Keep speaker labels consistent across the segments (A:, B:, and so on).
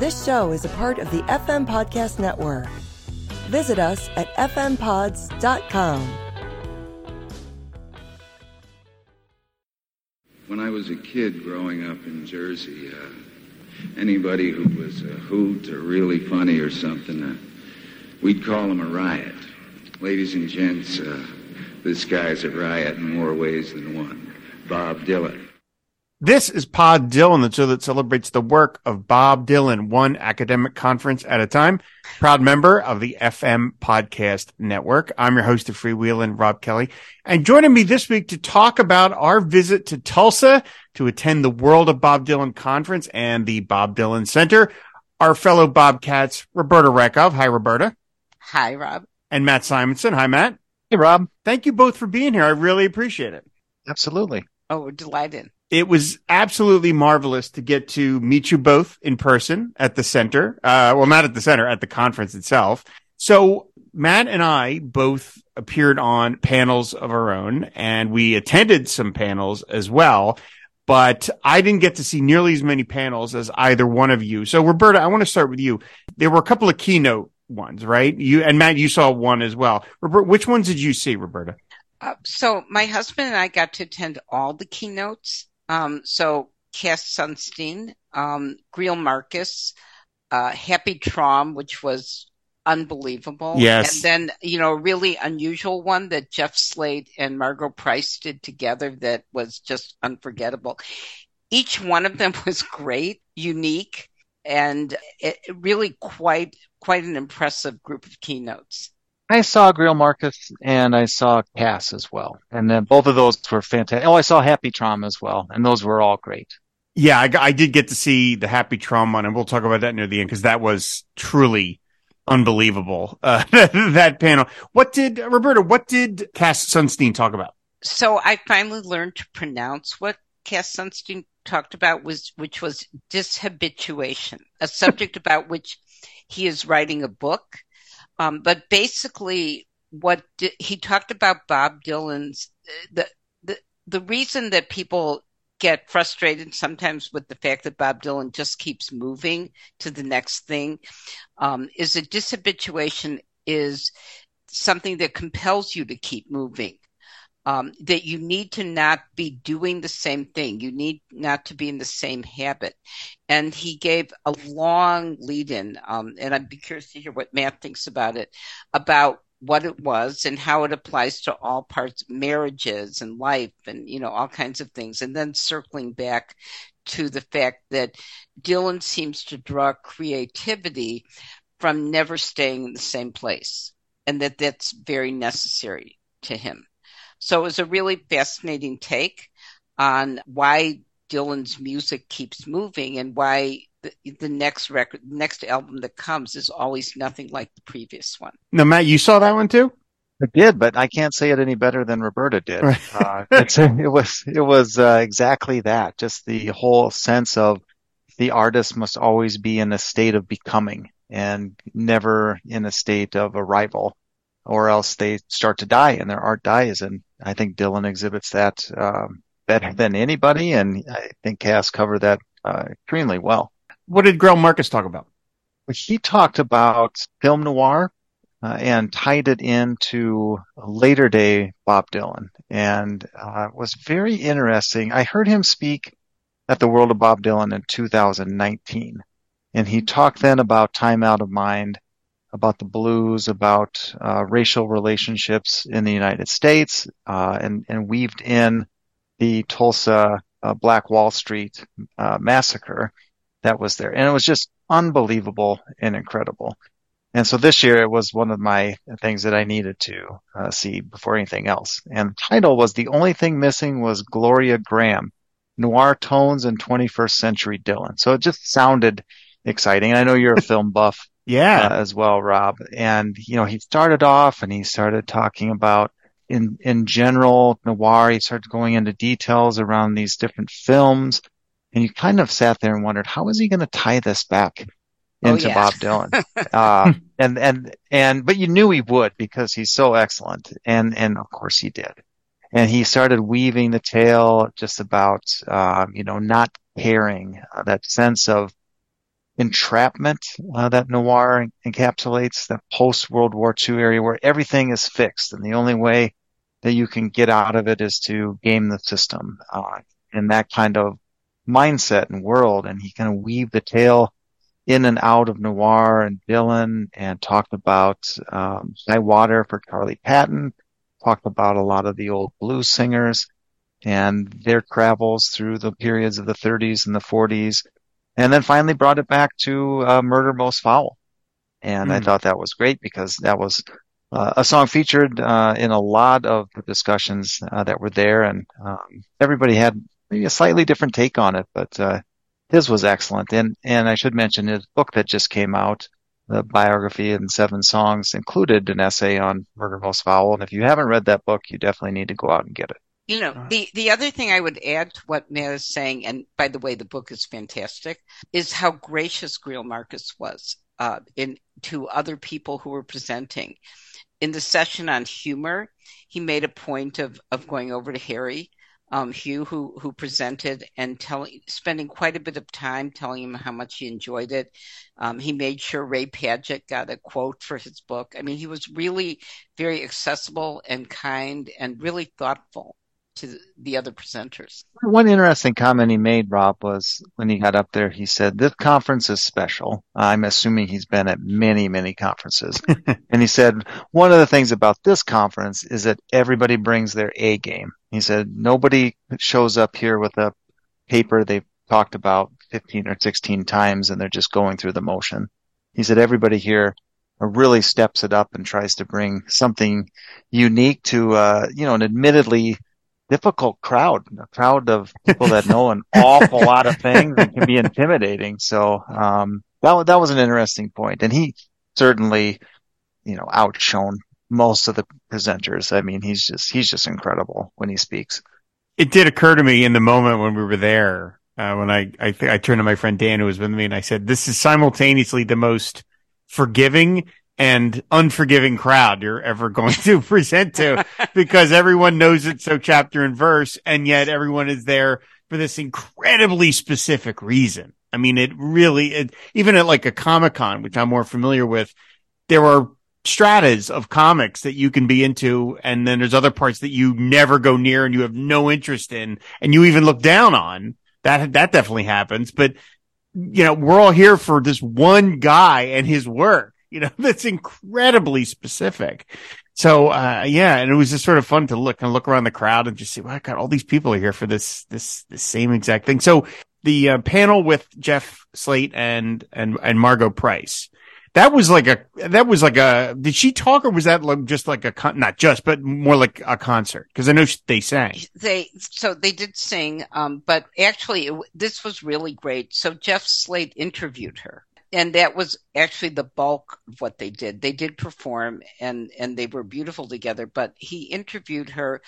A: This show is a part of the FM Podcast Network. Visit us at fmpods.com.
B: When I was a kid growing up in Jersey, uh, anybody who was a hoot or really funny or something, uh, we'd call him a riot. Ladies and gents, uh, this guy's a riot in more ways than one. Bob Dylan.
C: This is Pod Dylan, the show that celebrates the work of Bob Dylan, one academic conference at a time. Proud member of the FM Podcast Network. I'm your host of Freewheeling, Rob Kelly. And joining me this week to talk about our visit to Tulsa to attend the World of Bob Dylan Conference and the Bob Dylan Center, our fellow Bobcats, Roberta Rakove. Hi, Roberta.
D: Hi, Rob.
C: And Matt Simonsen. Hi, Matt.
E: Hey, Rob.
C: Thank you both for being here. I really appreciate it.
E: Absolutely.
D: Oh, we're delighted
C: it was absolutely marvelous to get to meet you both in person at the center. Uh, well, not at the center, at the conference itself. So Matt and I both appeared on panels of our own and we attended some panels as well. But I didn't get to see nearly as many panels as either one of you. So Roberta, I want to start with you. There were a couple of keynote ones, right? You and Matt, you saw one as well. Roberta, which ones did you see, Roberta?
D: Uh, so my husband and I got to attend all the keynotes. Um, so Cass Sunstein, um, Greil Marcus, uh, Happy Traum, which was unbelievable.
C: Yes.
D: And then, you know, a really unusual one that Jeff Slate and Margo Price did together that was just unforgettable. Each one of them was great, unique, and it, really quite quite an impressive group of keynotes.
E: I saw Greil Marcus and I saw Cass as well. And then both of those were fantastic. Oh, I saw Happy Traum as well. And those were all great.
C: Yeah, I, I did get to see the Happy Traum, one, and we'll talk about that near the end because that was truly unbelievable. Uh, that panel. What did, Roberta, what did Cass Sunstein talk about?
D: So I finally learned to pronounce what Cass Sunstein talked about was, which was dishabituation, a subject about which he is writing a book um, but basically, what di- he talked about Bob Dylan's the the the reason that people get frustrated sometimes with the fact that Bob Dylan just keeps moving to the next thing um, is that dishabituation is something that compels you to keep moving um, that you need to not be doing the same thing. You need not to be in the same habit. And he gave a long lead in, um, and I'd be curious to hear what Matt thinks about it, about what it was and how it applies to all parts marriages and life and, you know, all kinds of things. And then circling back to the fact that Dylan seems to draw creativity from never staying in the same place and that that's very necessary to him. So it was a really fascinating take on why Dylan's music keeps moving and why the, the next record, next album that comes is always nothing like the previous one.
C: Now, Matt, you saw that one too?
E: I did, but I can't say it any better than Roberta did.
C: Right.
E: uh, it was it was uh, exactly that. Just the whole sense of the artist must always be in a state of becoming and never in a state of arrival or else they start to die and their art dies. And I think Dylan exhibits that um, better than anybody, and I think Cass covered that uh, extremely well.
C: What did Greil Marcus talk about?
E: He talked about film noir uh, and tied it into later day Bob Dylan, and uh, was very interesting. I heard him speak at the World of Bob Dylan in 2019, and he talked then about Time Out of Mind about the blues, about uh, racial relationships in the United States, uh, and, and weaved in the Tulsa uh, Black Wall Street uh, massacre that was there. And it was just unbelievable and incredible. And so this year it was one of my things that I needed to uh, see before anything else. And the title was The Only Thing Missing Was Gloria Grahame, Noir Tones and 21st Century Dylan. So it just sounded exciting. I know you're a film buff
C: yeah,
E: uh, as well, Rob. And you know, he started off and he started talking about in in general noir. He started going into details around these different films, and you kind of sat there and wondered how is he going to tie this back
D: Oh,
E: into
D: yeah.
E: Bob Dylan? uh, and and and but you knew he would because he's so excellent, and and of course he did. And he started weaving the tale just about, um, you know, not caring, uh, that sense of entrapment uh, that noir encapsulates, that post World War II area where everything is fixed and the only way that you can get out of it is to game the system. Uh, and that kind of mindset and world. And he kind of weaved the tale in and out of noir and Dylan and talked about um, High Water for Charley Patton, talked about a lot of the old blues singers and their travels through the periods of the 30s and the 40s, and then finally brought it back to uh, Murder Most Foul. And mm. I hmm. thought that was great because that was uh, a song featured uh, in a lot of the discussions uh, that were there, and um, everybody had maybe a slightly different take on it, but uh, his was excellent. And and I should mention his book that just came out, the biography and seven songs, included an essay on Murder Most Foul. And if you haven't read that book, you definitely need to go out and get it.
D: You know, the, the other thing I would add to what Matt is saying, and by the way, the book is fantastic, is how gracious Greil Marcus was uh, in to other people who were presenting. In the session on humor, he made a point of, of going over to Harry um, Hugh, who who presented and telling, spending quite a bit of time telling him how much he enjoyed it. Um, he made sure Ray Padgett got a quote for his book. I mean, he was really very accessible and kind and really thoughtful to the other presenters.
E: One interesting comment he made, Rob, was when he got up there, he said, This conference is special. I'm assuming he's been at many, many conferences. and he said, One of the things about this conference is that everybody brings their A game. He said, Nobody shows up here with a paper they've talked about 15 or 16 times and they're just going through the motion. He said, Everybody here really steps it up and tries to bring something unique to, uh, you know, an admittedly difficult crowd, a crowd of people that know an awful lot of things and can be intimidating. So, um, that, that was an interesting point. And he certainly, you know, outshone most of the presenters. I mean, he's just, he's just incredible when he speaks.
C: It did occur to me in the moment when we were there, uh, when I, I, th- I turned to my friend Dan who was with me and I said, this is simultaneously the most forgiving and unforgiving crowd you're ever going to present to because everyone knows it so chapter and verse and yet everyone is there for this incredibly specific reason. I mean, it really, it, even at like a Comic Con, which I'm more familiar with, there are stratas of comics that you can be into. And then there's other parts that you never go near and you have no interest in and you even look down on that. That definitely happens. But, you know, we're all here for this one guy and his work you know, that's incredibly specific. So, uh, yeah, and it was just sort of fun to look and look around the crowd and just see, well, I got all these people are here for this, this, this same exact thing. So the uh, panel with Jeff Slate and, and, and Margo Price, that was like a, that was like a, did she talk or was that like just like a, con- not just, but more like a concert? Cause I know they sang.
D: They, so they did sing, um, but actually it, this was really great. So Jeff Slate interviewed her and that was actually the bulk of what they did. They did perform and and they were beautiful together, but he interviewed her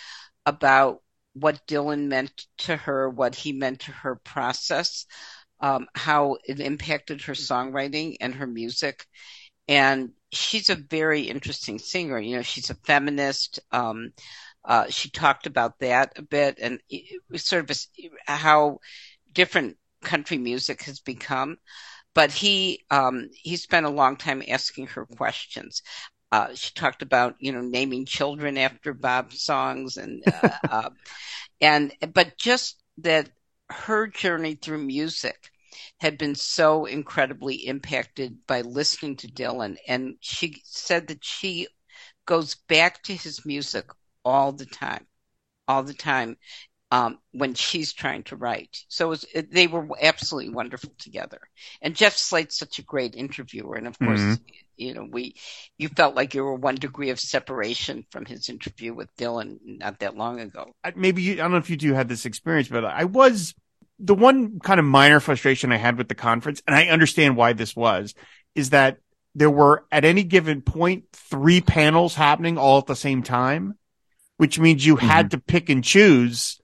D: about what Dylan meant to her, what he meant to her process, um, how it impacted her songwriting and her music. And she's a very interesting singer. You know, she's a feminist. Um, uh, she talked about that a bit and sort of how different country music has become but he um, he spent a long time asking her questions. Uh, she talked about you know naming children after Bob songs and uh, uh, and but just that her journey through music had been so incredibly impacted by listening to Dylan, and she said that she goes back to his music all the time, all the time, when she's trying to write. So it was, it, they were absolutely wonderful together. And Jeff Slate's such a great interviewer. And of course, mm-hmm. you know, we, you felt like you were one degree of separation from his interview with Dylan not that long ago.
C: Maybe you, I don't know if you two had this experience, but I was the one kind of minor frustration I had with the conference, and I understand why this was, is that there were at any given point three panels happening all at the same time, which means you mm-hmm. had to pick and choose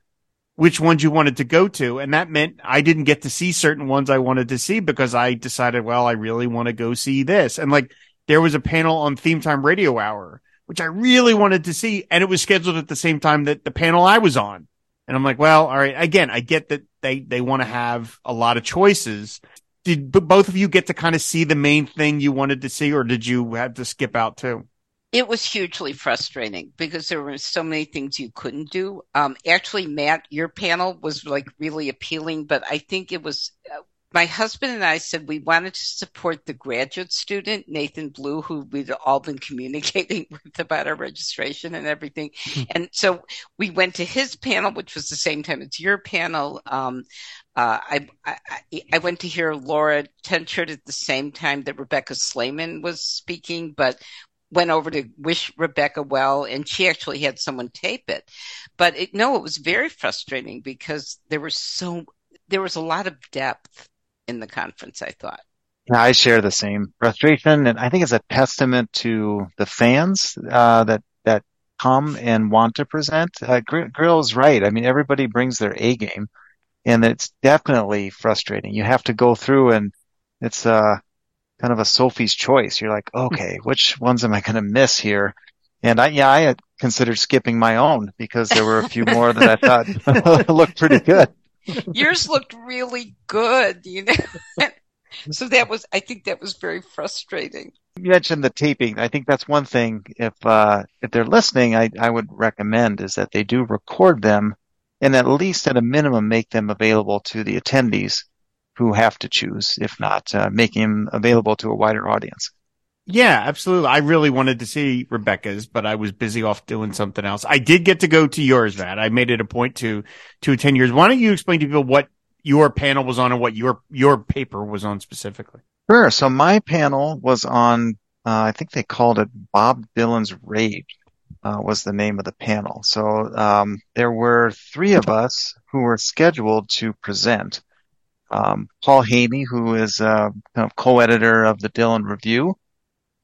C: which ones you wanted to go to. And that meant I didn't get to see certain ones I wanted to see because I decided, well, I really want to go see this. And like there was a panel on theme time radio hour, which I really wanted to see. And it was scheduled at the same time that the panel I was on. And I'm like, well, all right. Again, I get that they, they want to have a lot of choices. did both of you get to kind of see the main thing you wanted to see, or did you have to skip out too?
D: It was hugely frustrating because there were so many things you couldn't do. Um, actually, Matt, your panel was like really appealing, but I think it was uh, my husband and I said we wanted to support the graduate student, Nathan Blue, who we'd all been communicating with about our registration and everything. and so we went to his panel, which was the same time as your panel. Um, uh, I, I, I went to hear Laura Tenschert at the same time that Rebecca Slayman was speaking, but went over to wish Rebecca well, and she actually had someone tape it. But it, no, it was very frustrating because there was so there was a lot of depth in the conference. I thought.
E: I share the same frustration, and I think it's a testament to the fans uh, that that come and want to present. Uh, Greil is right. I mean, everybody brings their A game, and it's definitely frustrating. You have to go through, and it's uh kind of a Sophie's choice. You're like, okay, which ones am I going to miss here? And I, yeah, I had considered skipping my own because there were a few more that I thought looked pretty good.
D: Yours looked really good, you know. so that was, I think that was very frustrating.
E: You mentioned the taping. I think that's one thing. If uh, if they're listening, I I would recommend is that they do record them, and at least at a minimum make them available to the attendees who have to choose, if not uh, making them available to a wider audience.
C: Yeah, absolutely. I really wanted to see Rebecca's, but I was busy off doing something else. I did get to go to yours, Matt. I made it a point to to attend yours. Why don't you explain to people what your panel was on and what your your paper was on specifically?
E: Sure. So my panel was on. Uh, I think they called it Bob Dylan's Rage. Uh, was the name of the panel. So um, there were three of us who were scheduled to present um, Paul Haney, who is uh, kind of co-editor of the Dylan Review,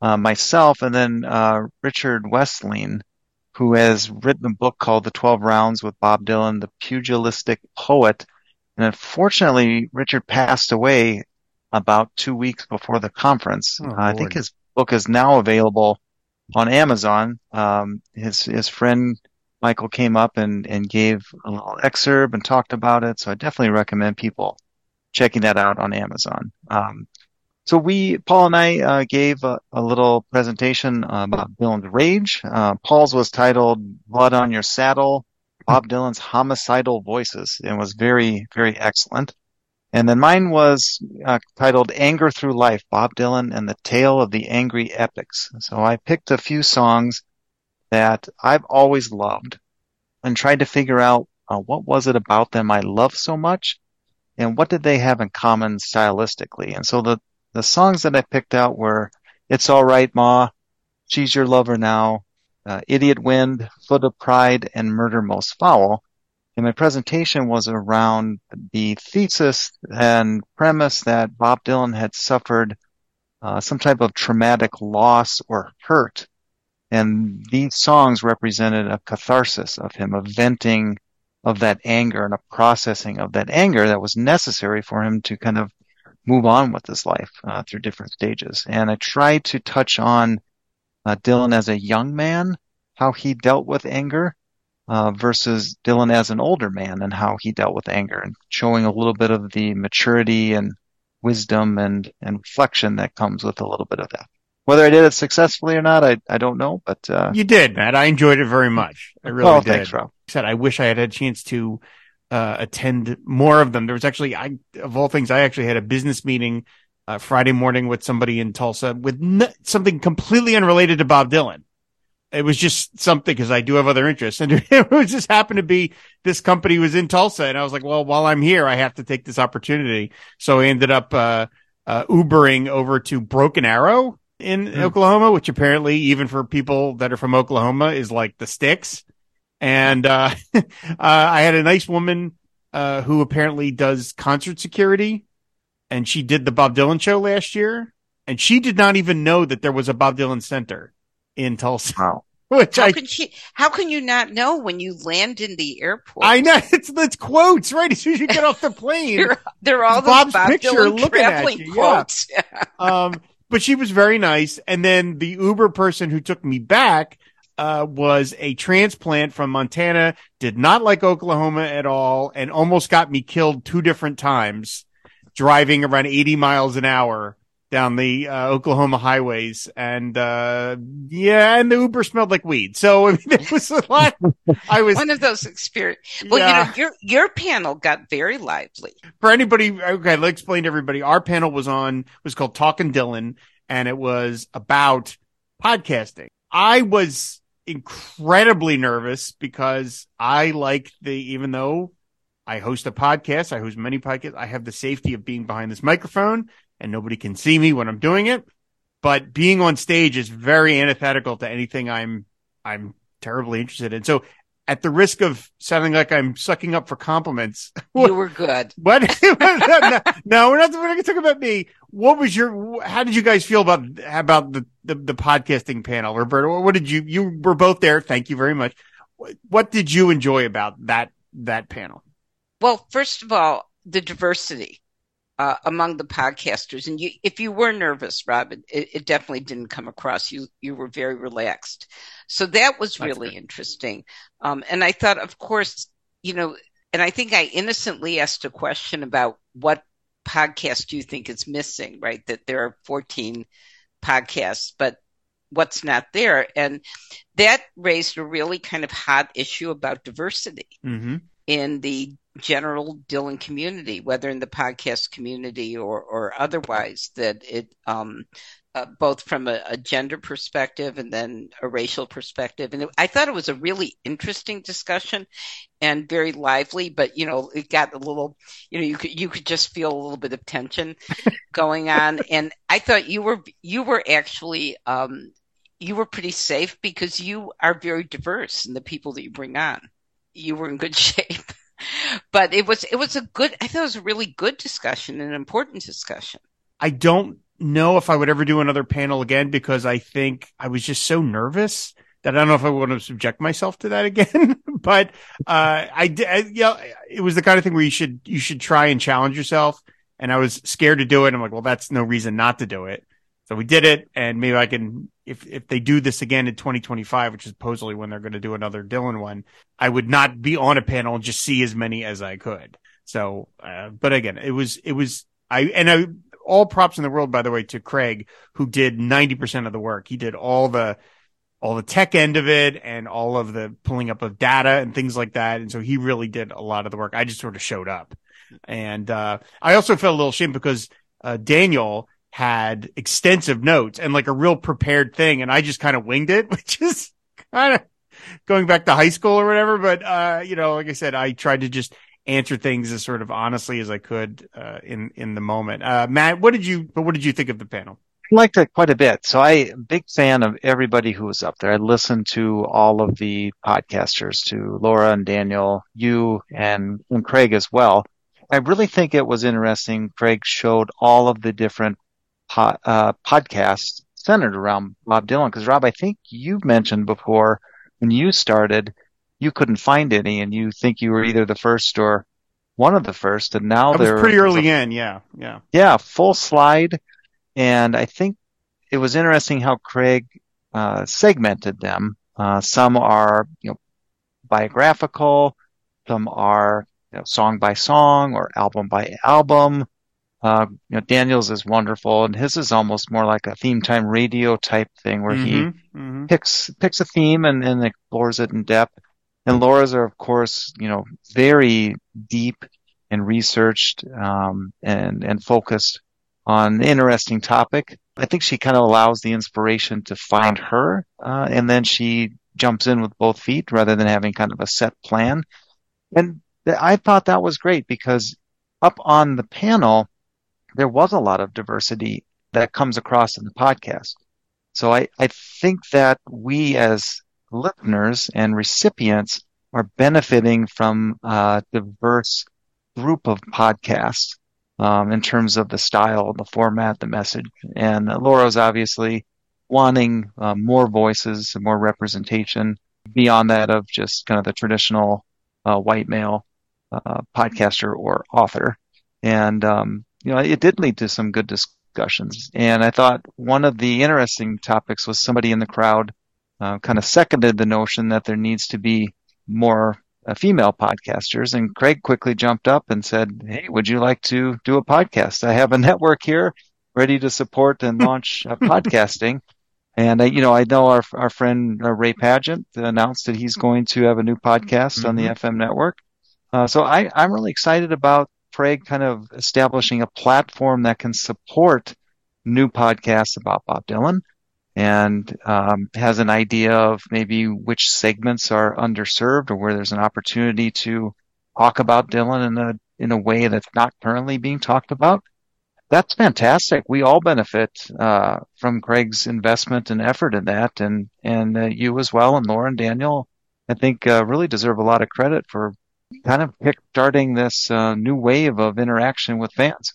E: uh, myself, and then uh, Richard Westling, who has written a book called The Twelve Rounds with Bob Dylan, the pugilistic poet. And unfortunately, Richard passed away about two weeks before the conference.
C: Oh,
E: I think his book is now available on Amazon. Um, his his friend Michael came up and and gave a little excerpt and talked about it. So I definitely recommend people checking that out on Amazon. Um, so we, Paul and I, uh, gave a, a, little presentation about Bob Dylan's Rage. Uh, Paul's was titled Blood on Your Saddle, Bob Dylan's Homicidal Voices, and was very, very excellent. And then mine was uh, titled Anger Through Life, Bob Dylan and the Tale of the Angry Epics. So I picked a few songs that I've always loved and tried to figure out uh, what was it about them I love so much and what did they have in common stylistically? And so the, the songs that I picked out were It's Alright Ma, She's Your Lover Now, uh, Idiot Wind, Foot of Pride, and Murder Most Foul. And my presentation was around the thesis and premise that Bob Dylan had suffered uh, some type of traumatic loss or hurt. And these songs represented a catharsis of him, a venting of that anger and a processing of that anger that was necessary for him to kind of move on with his life uh, through different stages. And I tried to touch on uh, Dylan as a young man, how he dealt with anger, uh, versus Dylan as an older man and how he dealt with anger, and showing a little bit of the maturity and wisdom and, and reflection that comes with a little bit of that. Whether I did it successfully or not, I, I don't know, but, uh,
C: you did, Matt. I enjoyed it very much. I really
E: well,
C: did.
E: thanks, Rob.
C: Said I wish I had had a chance to, uh, attend more of them. There was actually, I, of all things, I actually had a business meeting, uh, Friday morning with somebody in Tulsa with n- something completely unrelated to Bob Dylan. It was just something because I do have other interests and it was just happened to be this company was in Tulsa and I was like, well, while I'm here, I have to take this opportunity. So I ended up, uh, uh, Ubering over to Broken Arrow in mm. Oklahoma, which apparently even for people that are from Oklahoma is like the sticks. And, uh, uh, I had a nice woman, uh, who apparently does concert security and she did the Bob Dylan show last year and she did not even know that there was a Bob Dylan center in Tulsa.
E: Wow.
C: Which
D: how
C: I,
D: can she? How can you not know when you land in the airport?
C: I know it's, it's quotes right as soon as you get off the plane.
D: they're, they're all
C: Bob's
D: Bob
C: picture
D: Dylan
C: looking at
D: traveling
C: you, yeah.
D: quotes.
C: um, but she was very nice. And then the Uber person who took me back, uh, was a transplant from Montana, did not like Oklahoma at all, and almost got me killed two different times. driving around 80 miles an hour down the uh, Oklahoma highways, and uh, yeah, and the Uber smelled like weed. So I mean, it was a lot. I was
D: one of those experiences. Well, yeah. you know, your your panel got very lively.
C: For anybody, okay, let's explain to everybody. Our panel was on was called Talking Dylan, and it was about podcasting. I was incredibly nervous because I like the even though I host a podcast, I host many podcasts, I have the safety of being behind this microphone and nobody can see me when I'm doing it. But being on stage is very antithetical to anything I'm I'm terribly interested in. So at the risk of sounding like I'm sucking up for compliments.
D: You were good.
C: What? no, no, we're not, we're not going to talk about me. What was your, how did you guys feel about, about the, the, the podcasting panel? Roberto, what did you, you were both there. Thank you very much. What did you enjoy about that, that panel?
D: Well, first of all, the diversity uh, among the podcasters. And you, if you were nervous, Rob, it, it, definitely didn't come across. You you were very relaxed, so that was really interesting. Um, and I thought, of course, you know, and I think I innocently asked a question about what podcast do you think is missing, right? That there are 14 podcasts, but what's not there, and that raised a really kind of hot issue about diversity. Mm-hmm in the general Dylan community, whether in the podcast community or, or otherwise, that it, um, uh, both from a, a, gender perspective and then a racial perspective. And it, I thought it was a really interesting discussion and very lively, but you know, it got a little, you know, you could, you could just feel a little bit of tension going on. And I thought you were, you were actually, um, you were pretty safe because you are very diverse in the people that you bring on you were in good shape. but it was it was a good I thought it was a really good discussion, an important discussion.
C: I don't know if I would ever do another panel again because I think I was just so nervous that I don't know if I want to subject myself to that again. but uh, I did. Yeah, it was the kind of thing where you should you should try and challenge yourself. And I was scared to do it. I'm like, well, that's no reason not to do it. So we did it, and maybe I can if if they do this again in 2025, which is supposedly when they're going to do another Dylan one, I would not be on a panel and just see as many as I could. So, uh, but again, it was it was I and I all props in the world, by the way, to Craig who did 90 percent of the work. He did all the all the tech end of it and all of the pulling up of data and things like that. And so he really did a lot of the work. I just sort of showed up, and uh, I also felt a little shame because uh, Daniel had extensive notes and like a real prepared thing. And I just kind of winged it, which is kind of going back to high school or whatever. But, uh, you know, like I said, I tried to just answer things as sort of honestly as I could, uh, in, in the moment. Uh, Matt, what did you, what did you think of the panel?
E: I liked it quite a bit. So I, big fan of everybody who was up there. I listened to all of the podcasters, to Laura and Daniel, you and, and Craig as well. I really think it was interesting. Craig showed all of the different po- uh, podcast centered around Bob Dylan. Because Rob, I think you mentioned before when you started, you couldn't find any, and you think you were either the first or one of the first, and now
C: they're pretty early a, in. Yeah, yeah,
E: yeah, full slide. And I think it was interesting how Craig uh, segmented them. Uh, some are you know biographical, some are you know, song by song or album by album. Uh, you know, Daniels is wonderful, and his is almost more like a theme time radio type thing where mm-hmm, he mm-hmm. picks picks a theme and, then explores it in depth. And Laura's are, of course, you know, very deep and researched um, and and focused on an interesting topic. I think she kind of allows the inspiration to find her, uh, and then she jumps in with both feet rather than having kind of a set plan. And th- I thought that was great because up on the panel there was a lot of diversity that comes across in the podcast. So I, I think that we as listeners and recipients are benefiting from a diverse group of podcasts um, in terms of the style, the format, the message. And Laura's obviously wanting uh, more voices, and more representation beyond that of just kind of the traditional uh, white male uh, podcaster or author. And um, you know, it did lead to some good discussions. And I thought one of the interesting topics was somebody in the crowd uh, kind of seconded the notion that there needs to be more uh, female podcasters. And Craig quickly jumped up and said, Hey, would you like to do a podcast? I have a network here ready to support and launch uh, podcasting. And uh, you know, I know our our friend uh, Ray Padgett announced that he's going to have a new podcast mm-hmm. on the FM network. Uh, so I, I'm really excited about Craig kind of establishing a platform that can support new podcasts about Bob Dylan and um, has an idea of maybe which segments are underserved or where there's an opportunity to talk about Dylan in a in a way that's not currently being talked about. That's fantastic. We all benefit uh, from Craig's investment and effort in that, and and uh, you as well, and Lauren Daniel, I think uh, really deserve a lot of credit for kind of kick-starting this uh, new wave of interaction with fans.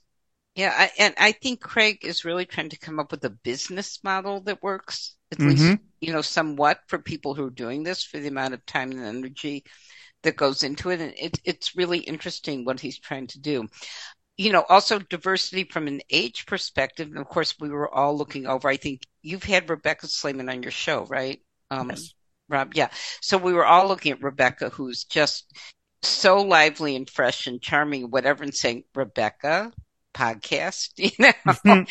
D: Yeah, I, and I think Craig is really trying to come up with a business model that works, at mm-hmm. least, you know, somewhat for people who are doing this for the amount of time and energy that goes into it. And it, it's really interesting what he's trying to do. You know, also diversity from an age perspective. And of course, we were all looking over. I think you've had Rebecca Slayman on your show, right? Um, yes. Rob, yeah. So we were all looking at Rebecca, who's just so lively and fresh and charming, whatever, and saying, Rebecca, podcast, you know, mm-hmm.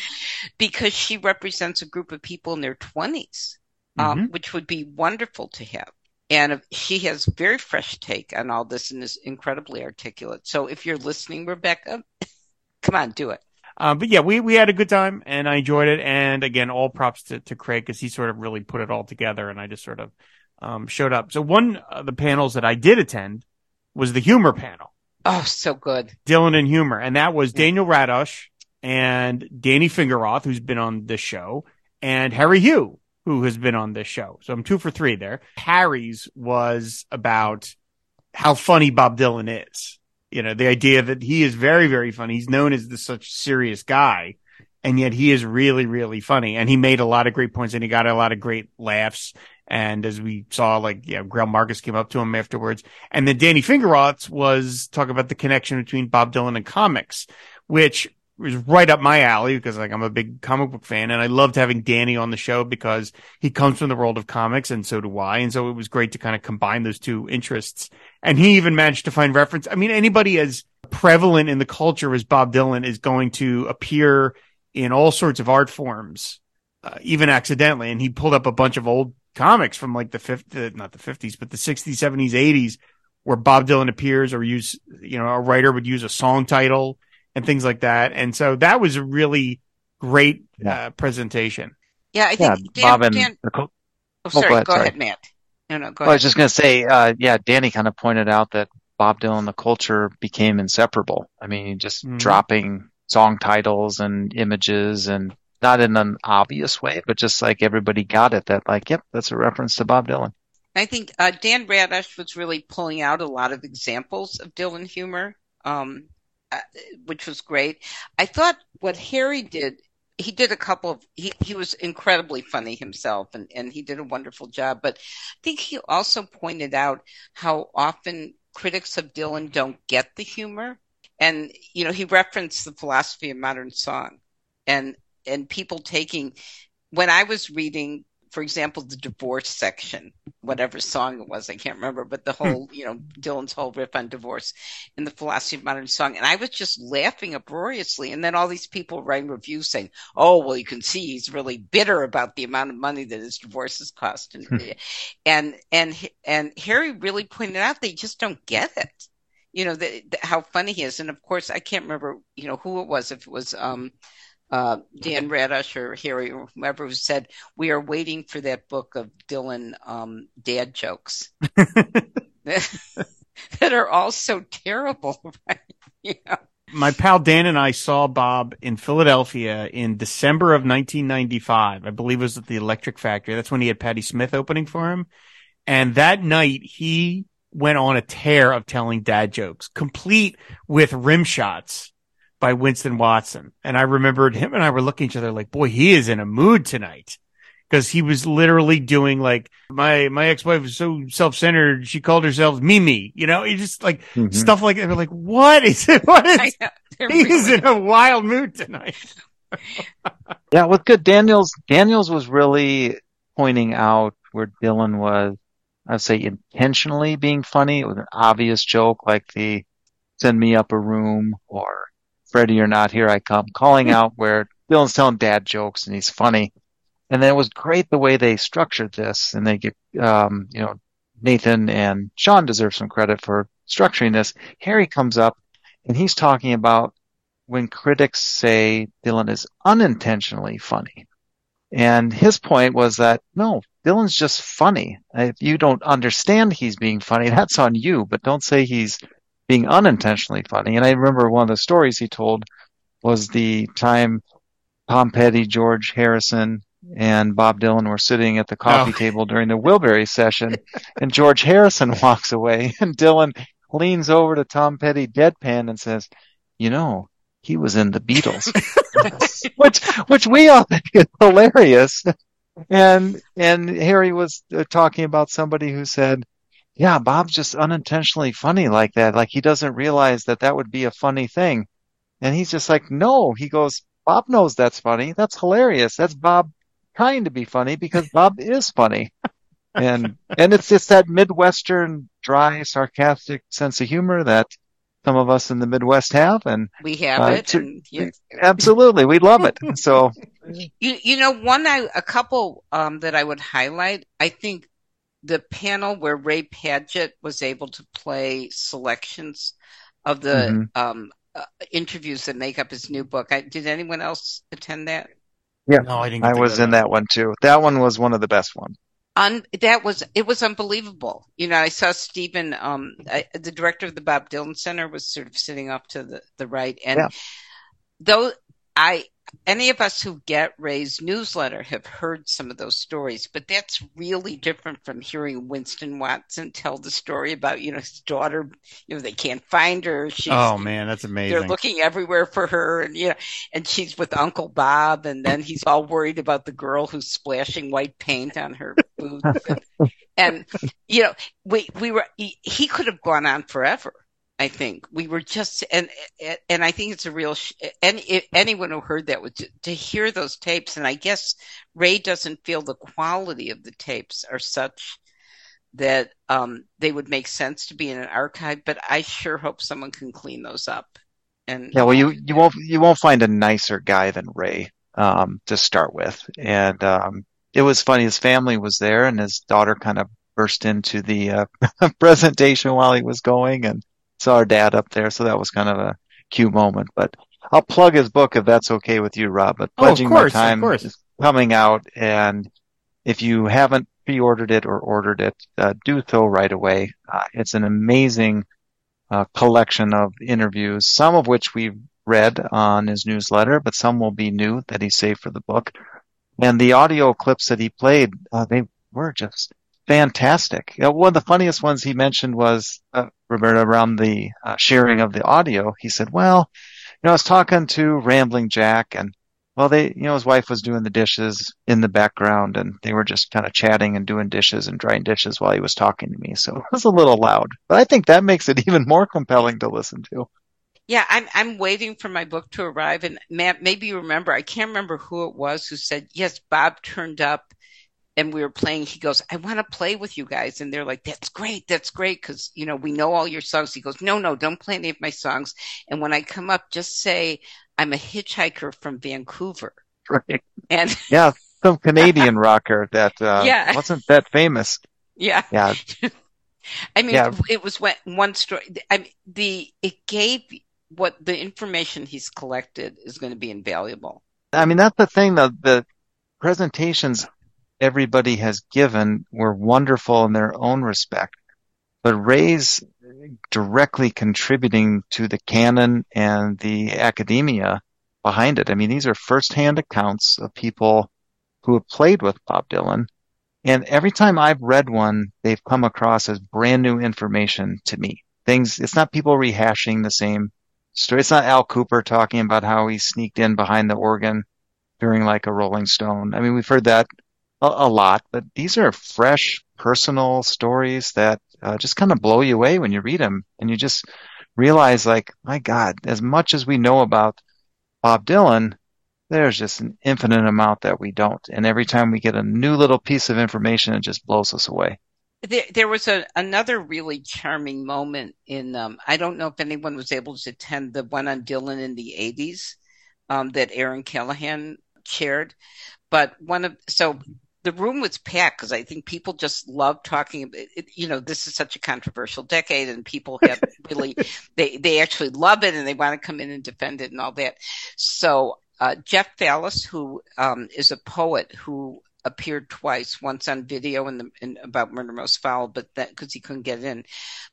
D: because she represents a group of people in their 20s, um, mm-hmm. which would be wonderful to have. And she has very fresh take on all this and is incredibly articulate. So if you're listening, Rebecca, come on, do it.
C: Um, but yeah, we, we had a good time and I enjoyed it. And again, all props to, to Craig because he sort of really put it all together and I just sort of, um, showed up. So one of the panels that I did attend was the humor panel.
D: Oh, so good.
C: Dylan and humor. And that was Daniel Radosh and Danny Fingeroth, who's been on this show, and Harry Hugh, who has been on this show. So I'm two for three there. Harry's was about how funny Bob Dylan is. You know, the idea that he is very, very funny. He's known as this such serious guy, and yet he is really, really funny. And he made a lot of great points and he got a lot of great laughs. And as we saw, like, yeah, Greil Marcus came up to him afterwards. And then Danny Fingeroth was talking about the connection between Bob Dylan and comics, which was right up my alley because like I'm a big comic book fan and I loved having Danny on the show because he comes from the world of comics and so do I. And so it was great to kind of combine those two interests. And he even managed to find reference. I mean, anybody as prevalent in the culture as Bob Dylan is going to appear in all sorts of art forms, uh, even accidentally. And he pulled up a bunch of old comics from like the 50, not the 50s, but the 60s, 70s, 80s, where Bob Dylan appears or use, you know, a writer would use a song title and things like that. And so that was a really great yeah. uh, presentation.
D: Yeah, I think yeah, Dan, Bob and Dan, oh, oh, sorry, go, ahead, go sorry. ahead, Matt. No, no, go
E: well, ahead. I was just going to say, uh, yeah, Danny kind of pointed out that Bob Dylan, the culture became inseparable. I mean, just mm-hmm. dropping song titles and images and not in an obvious way, but just like everybody got it that like, yep, that's a reference to Bob Dylan.
D: I think uh, Dan Radosh was really pulling out a lot of examples of Dylan humor, um, uh, which was great. I thought what Harry did, he did a couple of, he, he was incredibly funny himself and, and he did a wonderful job. But I think he also pointed out how often critics of Dylan don't get the humor. And, you know, he referenced the philosophy of modern song. And and people taking when I was reading, for example, the divorce section, whatever song it was, I can't remember, but the whole, hmm. you know, Dylan's whole riff on divorce in the philosophy of modern song. And I was just laughing uproariously. And then all these people writing reviews saying, Oh, well, you can see he's really bitter about the amount of money that his divorces cost. And, hmm. and, and, and Harry really pointed out they just don't get it. You know, the, the, how funny he is. And of course, I can't remember, you know, who it was, if it was, um, uh, Dan Radosh or Harry or whoever who said, we are waiting for that book of Dylan um, dad jokes that are all so terrible. Right? You know?
C: My pal Dan and I saw Bob in Philadelphia in December of 1995. I believe it was at the Electric Factory. That's when he had Patti Smith opening for him. And that night he went on a tear of telling dad jokes, complete with rim shots by Winston Watson. And I remembered him and I were looking at each other like, boy, he is in a mood tonight. Cause he was literally doing like, my, my ex-wife was so self-centered. She called herself Mimi, you know, he just like mm-hmm. stuff like that. We're like, what is it? What is, he's in a wild mood tonight.
E: yeah, with good Daniels, Daniels was really pointing out where Dylan was I'd say intentionally being funny. It was an obvious joke like the send me up a room or Freddie, you're not here. I come calling out where Dylan's telling dad jokes and he's funny. And then it was great the way they structured this and they get, um, you know, Nathan and Sean deserve some credit for structuring this. Harry comes up and he's talking about when critics say Dylan is unintentionally funny. And his point was that no, Dylan's just funny. If you don't understand he's being funny, that's on you, but don't say he's being unintentionally funny. And I remember one of the stories he told was the time Tom Petty, George Harrison, and Bob Dylan were sitting at the coffee oh. table during the Wilbury session, and George Harrison walks away, and Dylan leans over to Tom Petty deadpan and says, "You know, he was in the Beatles," which which we all think is hilarious. And and Harry was uh, talking about somebody who said, "Yeah, Bob's just unintentionally funny like that. Like he doesn't realize that that would be a funny thing." And he's just like, "No." He goes, "Bob knows that's funny. That's hilarious. That's Bob trying to be funny because Bob is funny." and and it's just that midwestern dry sarcastic sense of humor that some of us in the midwest have and
D: we have uh, it to,
E: absolutely we love it so
D: you you know one I, a couple um, that i would highlight i think the panel where ray padgett was able to play selections of the mm-hmm. um, uh, interviews that make up his new book. I, did anyone else attend that?
E: Yeah. No i didn't i was in that. one too. That one was one of the best ones
D: un, that was it was unbelievable. You know, I saw Stephen, um, I, the director of the Bob Dylan Center, was sort of sitting off to the the right, and yeah. though I any of us who get Ray's newsletter have heard some of those stories, but that's really different from hearing Winston Watson tell the story about, you know, his daughter, you know, they can't find her.
C: She's, oh man, that's amazing.
D: They're looking everywhere for her and, you know, and she's with Uncle Bob and then he's all worried about the girl who's splashing white paint on her boots. and, and, you know, we, we were, he, he could have gone on forever I think. We were just and and I think it's a real sh- and anyone who heard that would to, to hear those tapes and I guess Ray doesn't feel the quality of the tapes are such that um, they would make sense to be in an archive but I sure hope someone can clean those up and
E: yeah well you you won't you won't find a nicer guy than Ray um, to start with. And um, it was funny his family was there and his daughter kind of burst into the uh, presentation while he was going and saw our dad up there, so that was kind of a cute moment. But I'll plug his book if that's okay with you, Rob. But pledging
C: oh, course,
E: my time is coming out, and if you haven't pre-ordered it or ordered it, uh, do so right away. Uh, it's an amazing uh, collection of interviews, some of which we've read on his newsletter, but some will be new that he saved for the book. And the audio clips that he played, uh, they were just fantastic. You know, one of the funniest ones he mentioned was uh, Roberta around the uh, sharing of the audio. He said, "Well, you know, I was talking to Rambling Jack, and well, they, you know, his wife was doing the dishes in the background, and they were just kind of chatting and doing dishes and drying dishes while he was talking to me. So it was a little loud, but I think that makes it even more compelling to listen to."
D: Yeah, I'm I'm waiting for my book to arrive, and Matt, maybe you remember. I can't remember who it was who said, "Yes, Bob turned up." And we were playing he goes i want to play with you guys. And they're like that's great that's great because you know we know all your songs. He goes no no don't play any of my songs. And when i come up just say i'm a hitchhiker from vancouver.
E: Right.
D: And
E: yeah some canadian rocker that uh, yeah. wasn't that famous.
D: Yeah.
E: Yeah.
D: I mean yeah. it was one story i mean the it gave what the information he's collected is going to be invaluable.
E: I mean that's the thing though the presentations everybody has given were wonderful in their own respect, but Ray's directly contributing to the canon and the academia behind it. I mean, these are firsthand accounts of people who have played with Bob Dylan. And every time I've read one, they've come across as brand new information to me. Things, it's not people rehashing the same story. It's not Al Kooper talking about how he sneaked in behind the organ during like a Rolling Stone. I mean, we've heard that a, a lot, but these are fresh, personal stories that uh, just kind of blow you away when you read them, and you just realize, like, my God, as much as we know about Bob Dylan, there's just an infinite amount that we don't. And every time we get a new little piece of information, it just blows us away.
D: there, there was a, another really charming moment in, um, I don't know if anyone was able to attend the one on Dylan in the 80s um, that Erin Callahan chaired, but one of, so the room was packed because I think people just love talking. About it, you know, this is such a controversial decade, and people have really they they actually love it and they want to come in and defend it and all that. So uh, Jeff Fallis, who um, is a poet who appeared twice, once on video in the in, about Murder Most Foul, but that because he couldn't get in.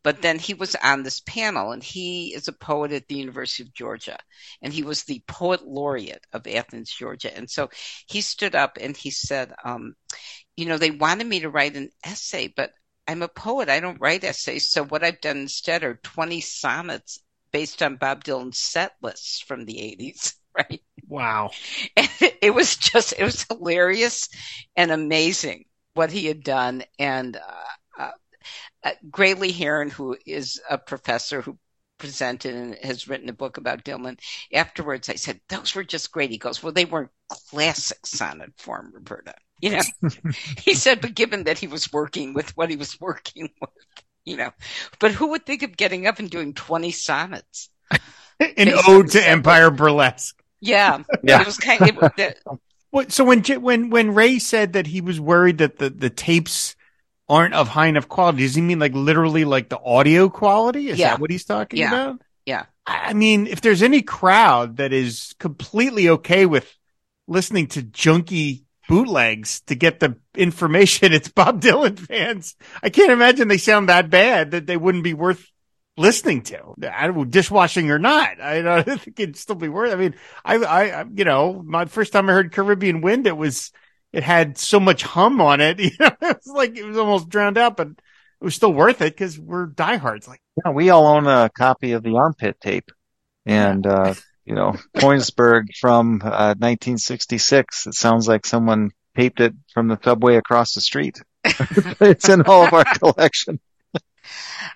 D: But then he was on this panel, and he is a poet at the University of Georgia, and he was the poet laureate of Athens, Georgia. And so he stood up and he said, um, "You know, they wanted me to write an essay, but I'm a poet. I don't write essays. So what I've done instead are 20 sonnets based on Bob Dylan's set lists from the 80s." right?
C: Wow.
D: And it was just, it was hilarious and amazing what he had done. And uh, uh, uh Graley Herren, who is a professor who presented and has written a book about Dylan. Afterwards, I said, those were just great. He goes, well, they weren't classic sonnet form, Roberta. You know, he said, but given that he was working with what he was working with, you know, but who would think of getting up and doing 20 sonnets?
C: An ode to Empire Burlesque.
D: Yeah, yeah. It was kind of. It,
C: what, so when when when Ray said that he was worried that the the tapes aren't of high enough quality, does he mean like literally like the audio quality? Is
D: yeah.
C: that what he's talking
D: yeah.
C: about?
D: Yeah.
C: I mean, if there's any crowd that is completely okay with listening to junky bootlegs to get the information, it's Bob Dylan fans. I can't imagine they sound that bad that they wouldn't be worth listening to. I don't, dishwashing or not. I don't think it'd still be worth. I mean, I, I, you know, my first time I heard Caribbean Wind, it was, it had so much hum on it. You know, it was like it was almost drowned out, but it was still worth it because we're diehards. Like,
E: yeah, we all own a copy of the armpit tape, and uh, you know, Koenigsberg from uh, 1966. It sounds like someone taped it from the subway across the street. it's in all of our collection.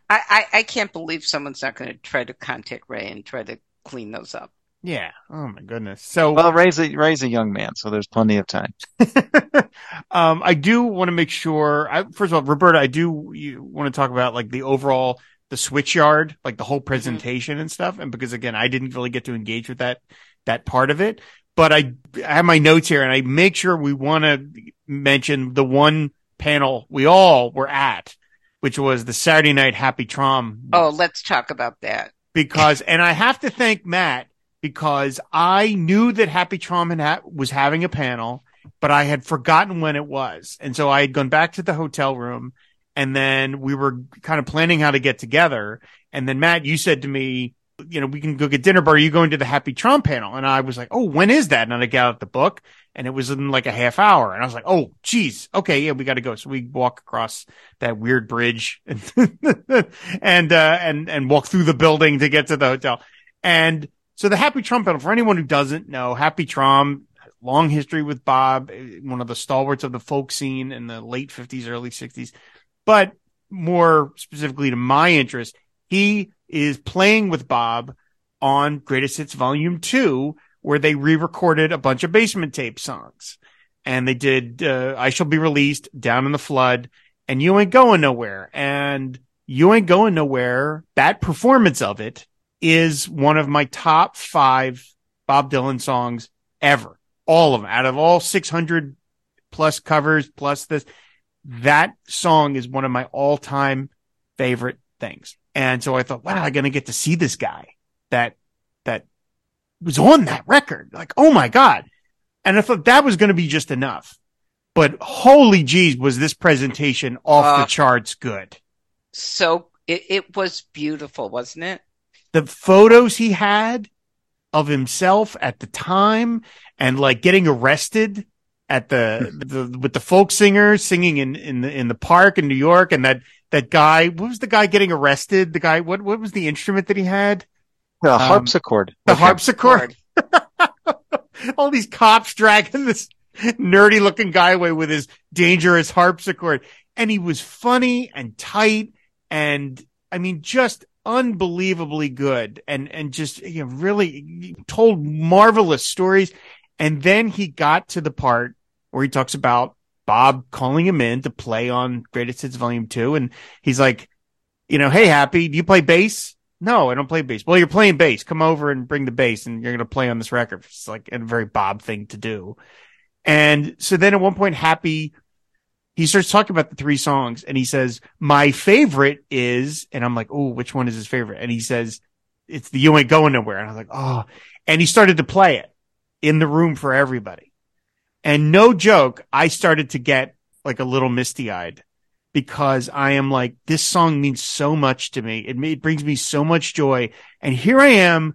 D: I, I, I can't believe someone's not going to try to contact Ray and try to clean those up.
C: Yeah. Oh my goodness. So
E: well, Ray's a Ray's a young man, so there's plenty of time.
C: um, I do want to make sure. I, first of all, Roberta, I do you want to talk about like the overall the switchyard, like the whole mm-hmm. presentation mm-hmm. and stuff. And because again, I didn't really get to engage with that that part of it, but I, I have my notes here, and I make sure we want to mention the one panel we all were at which was the Saturday Night Happy Traum.
D: Oh, let's talk about that.
C: Because, and I have to thank Matt because I knew that Happy Traum ha- was having a panel, but I had forgotten when it was. And so I had gone back to the hotel room and then we were kind of planning how to get together. And then Matt, you said to me, you know, we can go get dinner, but are you going to the Happy Traum panel? And I was like, Oh, when is that? And I got out the book and it was in like a half hour. And I was like, Oh, geez. Okay. Yeah, we got to go. So we walk across that weird bridge and, and, uh, and, and walk through the building to get to the hotel. And so the Happy Traum panel, for anyone who doesn't know, Happy Traum, long history with Bob, one of the stalwarts of the folk scene in the late fifties, early sixties, but more specifically to my interest, he is playing with Bob on Greatest Hits Volume 2, where they re-recorded a bunch of basement tape songs. And they did, uh, I Shall Be Released, Down in the Flood, and You Ain't Going Nowhere. And You Ain't Going Nowhere, that performance of it is one of my top five Bob Dylan songs ever. All of them out of all 600 plus covers plus this. That song is one of my all time favorite things. And so I thought, wow, I'm going to get to see this guy that, that was on that record. Like, oh my God. And I thought that was going to be just enough. But holy geez, was this presentation off uh, the charts good.
D: So it, it was beautiful, wasn't it?
C: The photos he had of himself at the time and like getting arrested at the, the with the folk singers singing in in the in the park in New York and that that guy. What was the guy getting arrested? The guy. What what was the instrument that he had?
E: The um, harpsichord.
C: The harpsichord. All these cops dragging this nerdy looking guy away with his dangerous harpsichord, and he was funny and tight, and I mean, just unbelievably good, and and just you know, really told marvelous stories. And then he got to the part where he talks about Bob calling him in to play on Greatest Hits Volume Two, and he's like, you know, hey, Happy, do you play bass? No, I don't play bass. Well, you're playing bass. Come over and bring the bass, and you're going to play on this record. It's like a very Bob thing to do. And so then at one point, Happy, he starts talking about the three songs, and he says, "My favorite is," and I'm like, "Oh, which one is his favorite?" And he says, "It's the You Ain't Going Nowhere." And I was like, "Oh," and he started to play it in the room for everybody. And no joke, I started to get like a little misty eyed because I am like, this song means so much to me. It, it brings me so much joy. And here I am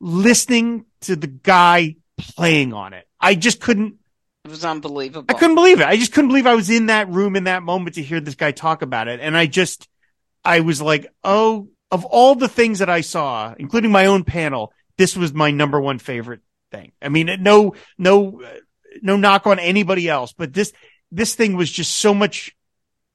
C: listening to the guy playing on it. I just couldn't.
D: It was unbelievable.
C: I couldn't believe it. I just couldn't believe I was in that room in that moment to hear this guy talk about it. And I just, I was like, oh, of all the things that I saw, including my own panel, this was my number one favorite thing. I mean, no, no, no knock on anybody else, but this, this thing was just so much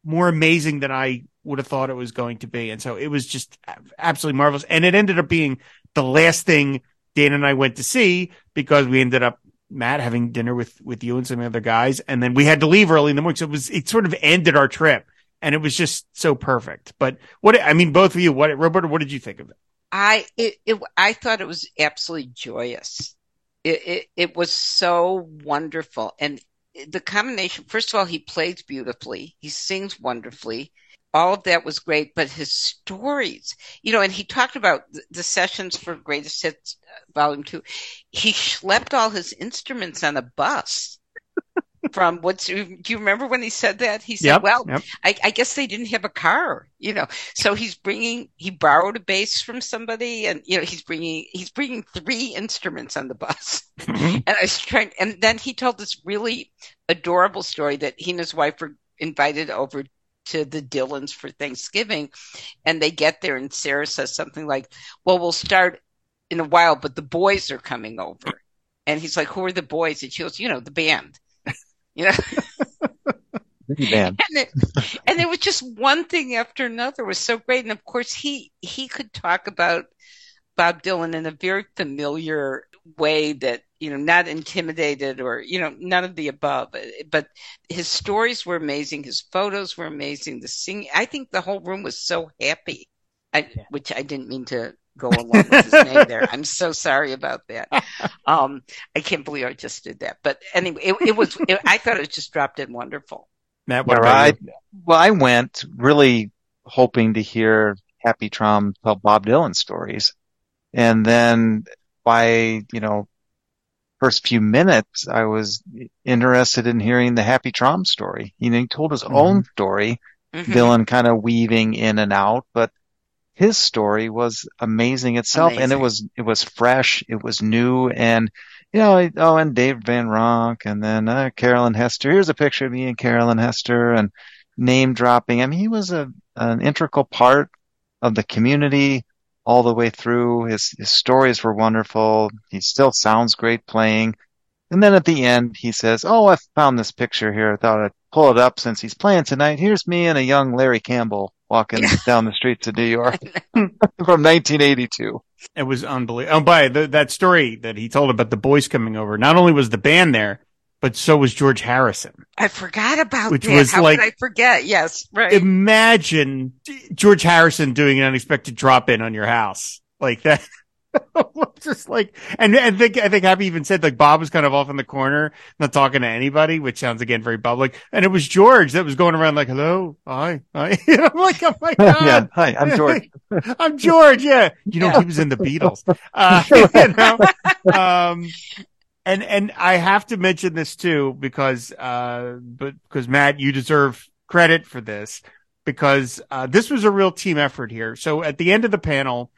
C: more amazing than I would have thought it was going to be. And so it was just absolutely marvelous. And it ended up being the last thing Dan and I went to see because we ended up Matt having dinner with, with you and some other guys. And then we had to leave early in the morning. So it was, it sort of ended our trip and it was just so perfect. But what, I mean, both of you, what, Roberta, what did you think of it?
D: I, it, it I thought it was absolutely joyous. It, it, it was so wonderful. And the combination, first of all, he plays beautifully. He sings wonderfully. All of that was great, but his stories, you know, and he talked about the sessions for Greatest Hits uh, Volume 2. He schlepped all his instruments on a bus from what's do you remember when he said that? He said
C: Yep,
D: well
C: yep.
D: I, I guess they didn't have a car you know. So he's bringing he borrowed a bass from somebody and you know he's bringing he's bringing three instruments on the bus. Mm-hmm. And i was trying and then he told this really adorable story that he and his wife were invited over to the Dylans for thanksgiving and they get there and sarah says something like well we'll start in a while but the boys are coming over. And he's like who are the boys? And she goes you know the band you know? And it, and it was just one thing after another it was so great. And of course he he could talk about bob dylan in a very familiar way that you know not intimidated or you know none of the above. But his stories were amazing. His photos were amazing. The singing i think the whole room was so happy. I, which i didn't mean to go along with his name there i'm so sorry about that um i can't believe i just did that but anyway it, it was it, i thought it just dropped in wonderful
C: Matt, what
E: Yeah,
C: about
E: right.
C: you?
E: Well, I went really hoping to hear Happy Traum tell Bob Dylan stories. And then by, you know, first few minutes, I was interested in hearing the Happy Traum story. You know, he told his own story,
D: Mhm.
E: Dylan kind of weaving in and out, but his story was amazing itself. And it was, it was fresh. It was new. And, you know, oh, and Dave Van Ronk and then, uh, Carolyn Hester. Here's a picture of me and Carolyn Hester and name dropping. I mean, he was a, an integral part of the community all the way through. His, his stories were wonderful. He still sounds great playing. And then at the end, he says, Oh, I found this picture here. I thought I'd pull it up since he's playing tonight. Here's me and a young Larry Campbell walking down the streets of New York from 1982.
C: It was unbelievable. Oh, by the, that story that he told about the boys coming over, not only was the band there, but so was George Harrison.
D: I forgot about
C: Which
D: that.
C: was
D: How
C: like-
D: I forget? Yes, right.
C: Imagine George Harrison doing an unexpected drop in on your house like that. Just like, and I think, I think Happy even said like Bob was kind of off in the corner, not talking to anybody, which sounds again very public. And it was George that was going around like, hello, hi, hi. And I'm like, oh my God.
E: yeah. Hi, I'm George.
C: I'm George. Yeah. You know, he was in the Beatles. Uh, you know, um, and, and I have to mention this too, because, uh, but because Matt, you deserve credit for this because, uh, this was a real team effort here. So at the end of the panel,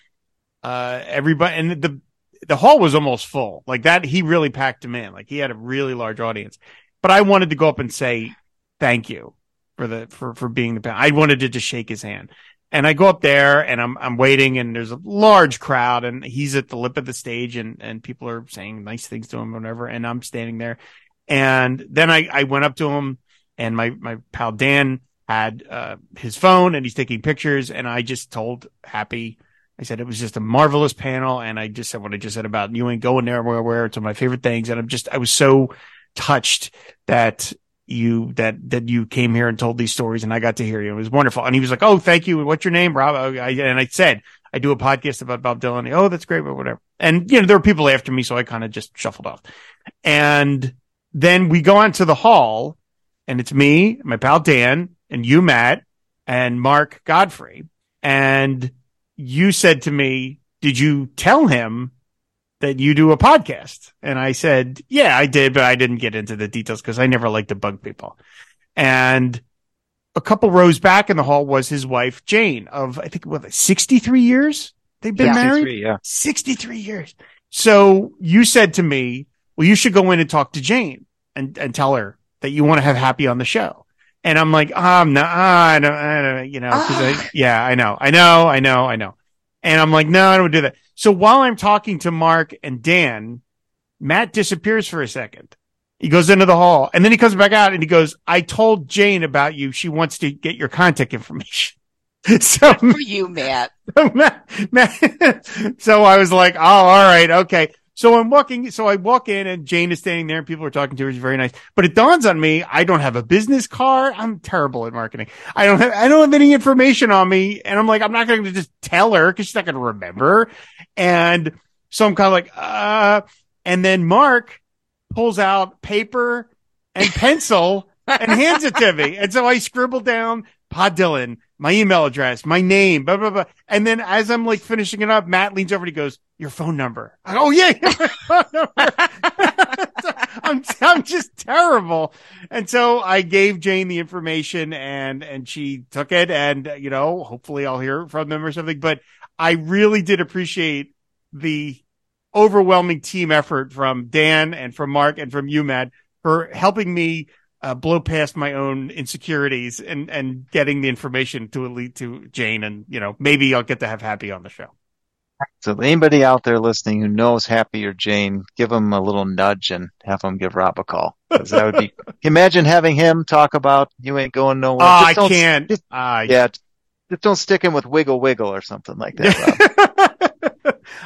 C: uh, everybody, and the, the hall was almost full like that. He really packed him in. Like he had a really large audience, but I wanted to go up and say thank you for the, for, for being the, I wanted to just shake his hand. And I go up there and I'm, I'm waiting and there's a large crowd and he's at the lip of the stage and, and people are saying nice things to him, whatever. And I'm standing there. And then I, I went up to him and my, my pal Dan had, uh, his phone and he's taking pictures. And I just told Happy, I said it was just a marvelous panel. And I just said what I just said about you ain't going there where, where it's one of my favorite things. And I'm just, I was so touched that you that that you came here and told these stories and I got to hear you. It was wonderful. And he was like, "Oh, thank you. What's your name, Rob?" I, and I said, "I do a podcast about Bob Dylan." Oh, that's great, but whatever. And you know, there were people after me, so I kind of just shuffled off. And then we go on to the hall, and it's me, my pal Dan, and you, Matt, and Mark Godfrey. And you said to me, "Did you tell him?" that you do a podcast. And I said, yeah, I did, but I didn't get into the details because I never like to bug people. And a couple rows back in the hall was his wife, Jane, of I think what 63 years they've been
E: Yeah,
C: married.
E: 63, yeah.
C: 63 years. So you said to me, well, you should go in and talk to Jane and, and tell her that you want to have Happy on the show. And I'm like, um, no, I don't, I don't, you know, I, yeah, I know, I know, I know, I know. And I'm like, no, I don't do that. So while I'm talking to Mark and Dan, Matt disappears for a second. He goes into the hall and then he comes back out and he goes, I told Jane about you. She wants to get your contact information. so
D: For you, Matt.
C: Matt, Matt, so I was like, oh, all right, okay. So I'm walking, so I walk in and Jane is standing there and people are talking to her. She's very nice. But it dawns on me, I don't have a business card. I'm terrible at marketing. I don't have, I don't have any information on me. And I'm like, I'm not going to just tell her because she's not going to remember. And so I'm kind of like, uh, and then Mark pulls out paper and pencil and hands it to me. And so I scribble down Pod Dylan, my email address, my name, blah, blah, blah. And then as I'm like finishing it up, Matt leans over and he goes, your phone number. I go, oh yeah. I'm, I'm just terrible. And so I gave Jane the information and, and she took it and, you know, hopefully I'll hear from them or something, but I really did appreciate the overwhelming team effort from Dan and from Mark and from you, Matt, for helping me uh, blow past my own insecurities and, and getting the information to lead to Jane. And, you know, maybe I'll get to have Happy on the show.
E: So anybody out there listening who knows Happy or Jane, give them a little nudge and have them give Rob a call. 'Cause that would be, imagine having him talk about you ain't going nowhere.
C: Oh, I can't.
E: just-
C: Uh,
E: yeah. Just don't stick him with wiggle wiggle or something like that.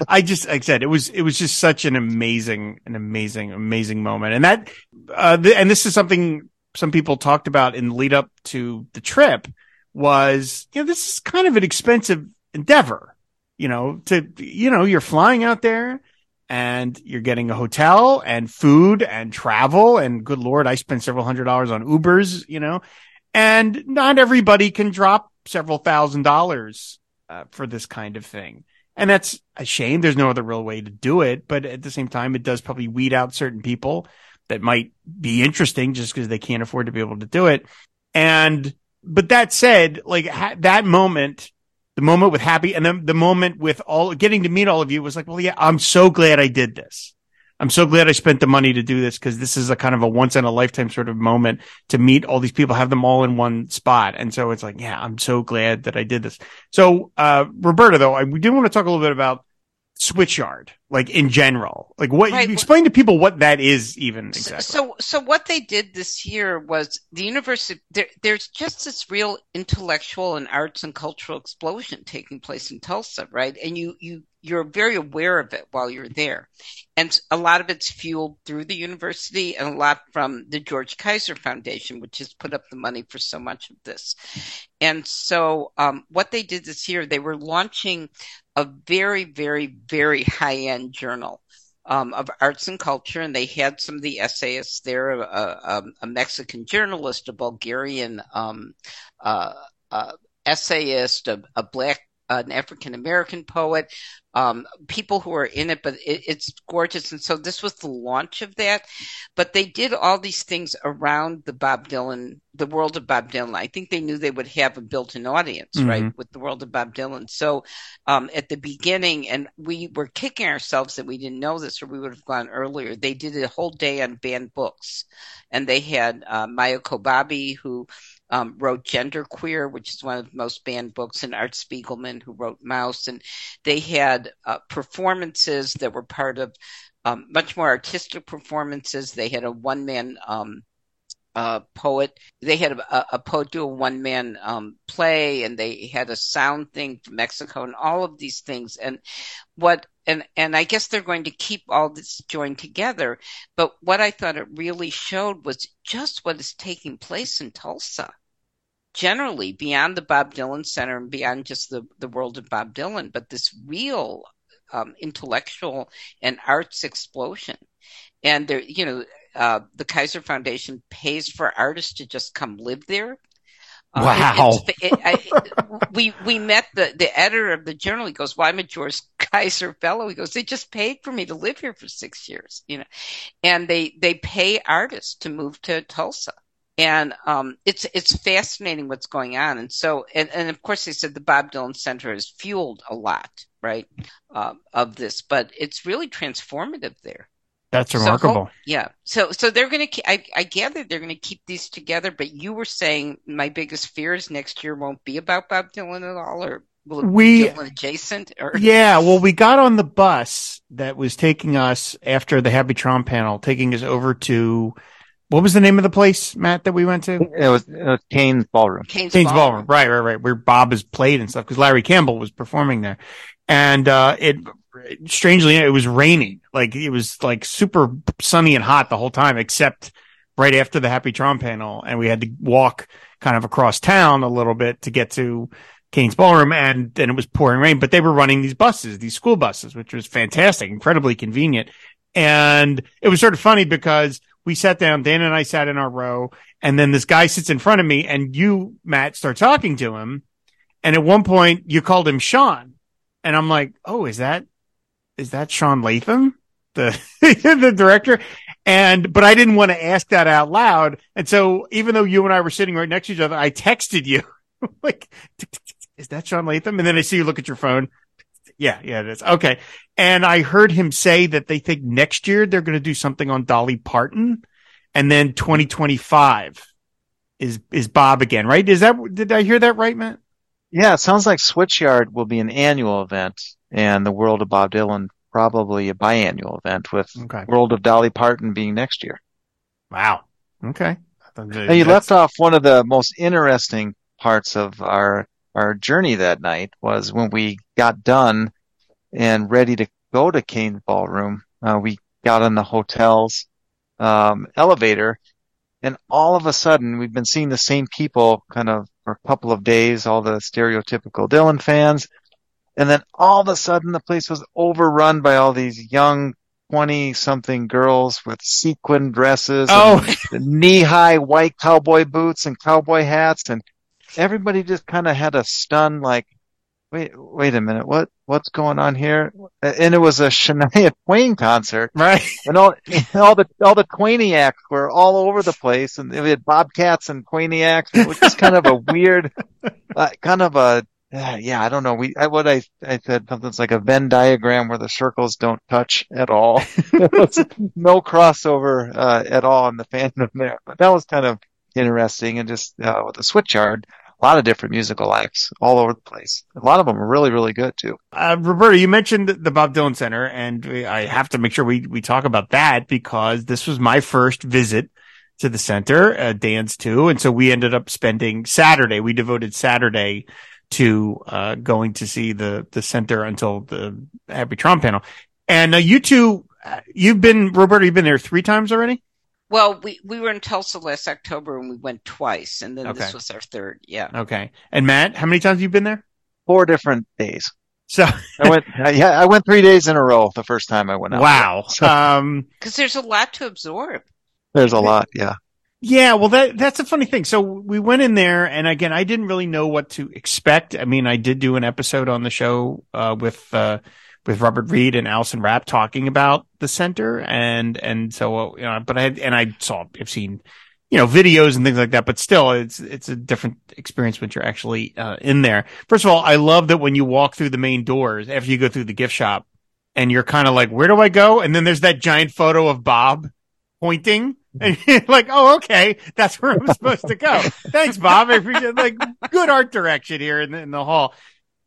C: I just, like I said, it was, it was just such an amazing, an amazing, amazing moment. And that, uh, th- and this is something some people talked about in the lead up to the trip was, you know, this is kind of an expensive endeavor, you know, to, you know, you're flying out there and you're getting a hotel and food and travel. And good Lord, I spent several hundred dollars on Ubers, you know, and not everybody can drop several thousand dollars uh, for this kind of thing. And that's a shame. There's no other real way to do it. But at the same time, it does probably weed out certain people that might be interesting just because they can't afford to be able to do it. And, but that said, like ha- that moment, the moment with happy and then the moment with all getting to meet all of you was like, well, yeah, I'm so glad I did this. I'm so glad I spent the money to do this because this is a kind of a once in a lifetime sort of moment to meet all these people, have them all in one spot. And so it's like, yeah, I'm so glad that I did this. So, uh, Roberta, though, I, we do want to talk a little bit about Switchyard, like in general. Like what,
D: Right.
C: explain to people what that is even exactly.
D: So, so what they did this year was the university. There, there's just this real intellectual and arts and cultural explosion taking place in Tulsa, right? And you, you, you're very aware of it while you're there, and a lot of it's fueled through the university, and a lot from the George Kaiser Foundation, which has put up the money for so much of this. And so, um, what they did this year, they were launching a very, very, very high end journal um, of arts and culture, and they had some of the essayists there, a, a, a Mexican journalist, a Bulgarian um, uh, uh, essayist, a, a black, an African American poet, um, people who are in it, but it, it's gorgeous. And so this was the launch of that. But they did all these things around the Bob Dylan, the world of Bob Dylan. I think they knew they would have a built-in audience,
C: Mhm.
D: right, with the world of Bob Dylan. So um, at the beginning, and we were kicking ourselves that we didn't know this, or we would have gone earlier. They did a whole day on banned books, and they had uh, Maia Kobabe, who um, wrote Genderqueer, which is one of the most banned books, and Art Spiegelman, who wrote Maus, and they had uh, performances that were part of um, much more artistic performances. They had a one-man um, uh, poet. They had a, a poet do a one man um, play, and they had a sound thing from Mexico, and all of these things. And what and and I guess they're going to keep all this joined together. But what I thought it really showed was just what is taking place in Tulsa. Generally, beyond the Bob Dylan Center and beyond just the, the world of Bob Dylan, but this real um, intellectual and arts explosion. And there, you know, uh, the Kaiser Foundation pays for artists to just come live there.
C: Uh, wow.
D: It, it, I, we we met the, the editor of the journal. He goes, "Why well, am a George Kaiser fellow?" He goes, "They just paid for me to live here for six years, you know, and they they pay artists to move to Tulsa." And um, it's it's fascinating what's going on. And so, and, and of course, they said the Bob Dylan Center has fueled a lot, right, uh, of this, but it's really transformative there.
C: That's remarkable.
D: So, yeah. So, so they're going to, I, I gather they're going to keep these together, but you were saying my biggest fear is next year won't be about Bob Dylan at all or will it
C: we,
D: be Dylan adjacent or?
C: Yeah. Well, we got on the bus that was taking us after the Happy Traum panel, taking us over to, what was the name of the place, Matt, that we went to?
E: It was uh, Cain's Ballroom.
D: Kane's,
C: Cain's
D: Ballroom.
C: Ballroom. Right, right, right. Where Bob has played and stuff because Larry Campbell was performing there. And, uh, it, strangely, it was raining. Like it was like super sunny and hot the whole time, except right after the Happy Traum panel. And we had to walk kind of across town a little bit to get to Cain's Ballroom and then it was pouring rain, but they were running these buses, these school buses, which was fantastic, incredibly convenient. And it was sort of funny because we sat down, Dan and I sat in our row and then this guy sits in front of me and you, Matt, start talking to him. And at one point you called him Sean and I'm like, Oh, is that, is that Sean Latham? The, the director. And, but I didn't want to ask that out loud. And so even though you and I were sitting right next to each other, I texted you like, is that Sean Latham? And then I see you look at your phone. Yeah, yeah, it is. Okay. And I heard him say that they think next year they're going to do something on Dolly Parton and then 2025 is, is Bob again, right? Is that, did I hear that right, Matt?
E: Yeah, it sounds like Switchyard will be an annual event and the World of Bob Dylan probably a biannual event with
C: Okay.
E: World of Dolly Parton being next year.
C: Wow. Okay.
E: And you left off one of the most interesting parts of our our journey that night was when we got done and ready to go to Cain's Ballroom. Uh, we got on the hotel's um, elevator, and all of a sudden we've been seeing the same people kind of for a couple of days, all the stereotypical Dylan fans, and then all of a sudden the place was overrun by all these young 20 something girls with sequin dresses
C: Oh,
E: knee high white cowboy boots and cowboy hats and everybody just kind of had a stun like wait wait a minute what what's going on here and it was a Shania Twain concert
C: right.
E: and all all the all the Quaniacs were all over the place and we had Bobcats and it was just kind of a weird uh, kind of a uh, yeah, I don't know. We, I, what I, I said something's like a Venn diagram where the circles don't touch at all. no crossover, uh, at all in the fandom there. But that was kind of interesting and just, uh, with the switchyard, a lot of different musical acts all over the place. A lot of them are really, really good too.
C: Uh, Roberta, you mentioned the Bob Dylan Center, and I have to make sure we, we talk about that because this was my first visit to the center, uh, Dan's too. And so we ended up spending Saturday. We devoted Saturday to, uh, going to see the, the center until the Happy Traum panel. And uh, you two, uh, you've been, Roberta, you've been there three times already?
D: Well, we, we were in Tulsa last October and we went twice, and then
C: Okay.
D: this was our third. Yeah.
C: Okay. And Matt, how many times have you been there?
E: Four different days.
C: So,
E: I went, uh, yeah, I went three days in a row the first time I went out.
C: wow.
E: So-
C: Um,
D: Because there's a lot to absorb.
E: There's a lot. Yeah.
C: Yeah, well, that that's a funny thing. So we went in there, and again, I didn't really know what to expect. I mean, I did do an episode on the show uh, with uh, with Robert Reed and Allison Rapp talking about the center, and and so you know, but I and I saw, I've seen, you know, videos and things like that, but still, it's it's a different experience when you're actually uh, in there. First of all, I love that when you walk through the main doors after you go through the gift shop, and you're kind of like, where do I go? And then there's that giant photo of Bob pointing. And like, oh, okay, that's where I'm supposed to go. Thanks, Bob. I appreciate like good art direction here in the, in the hall.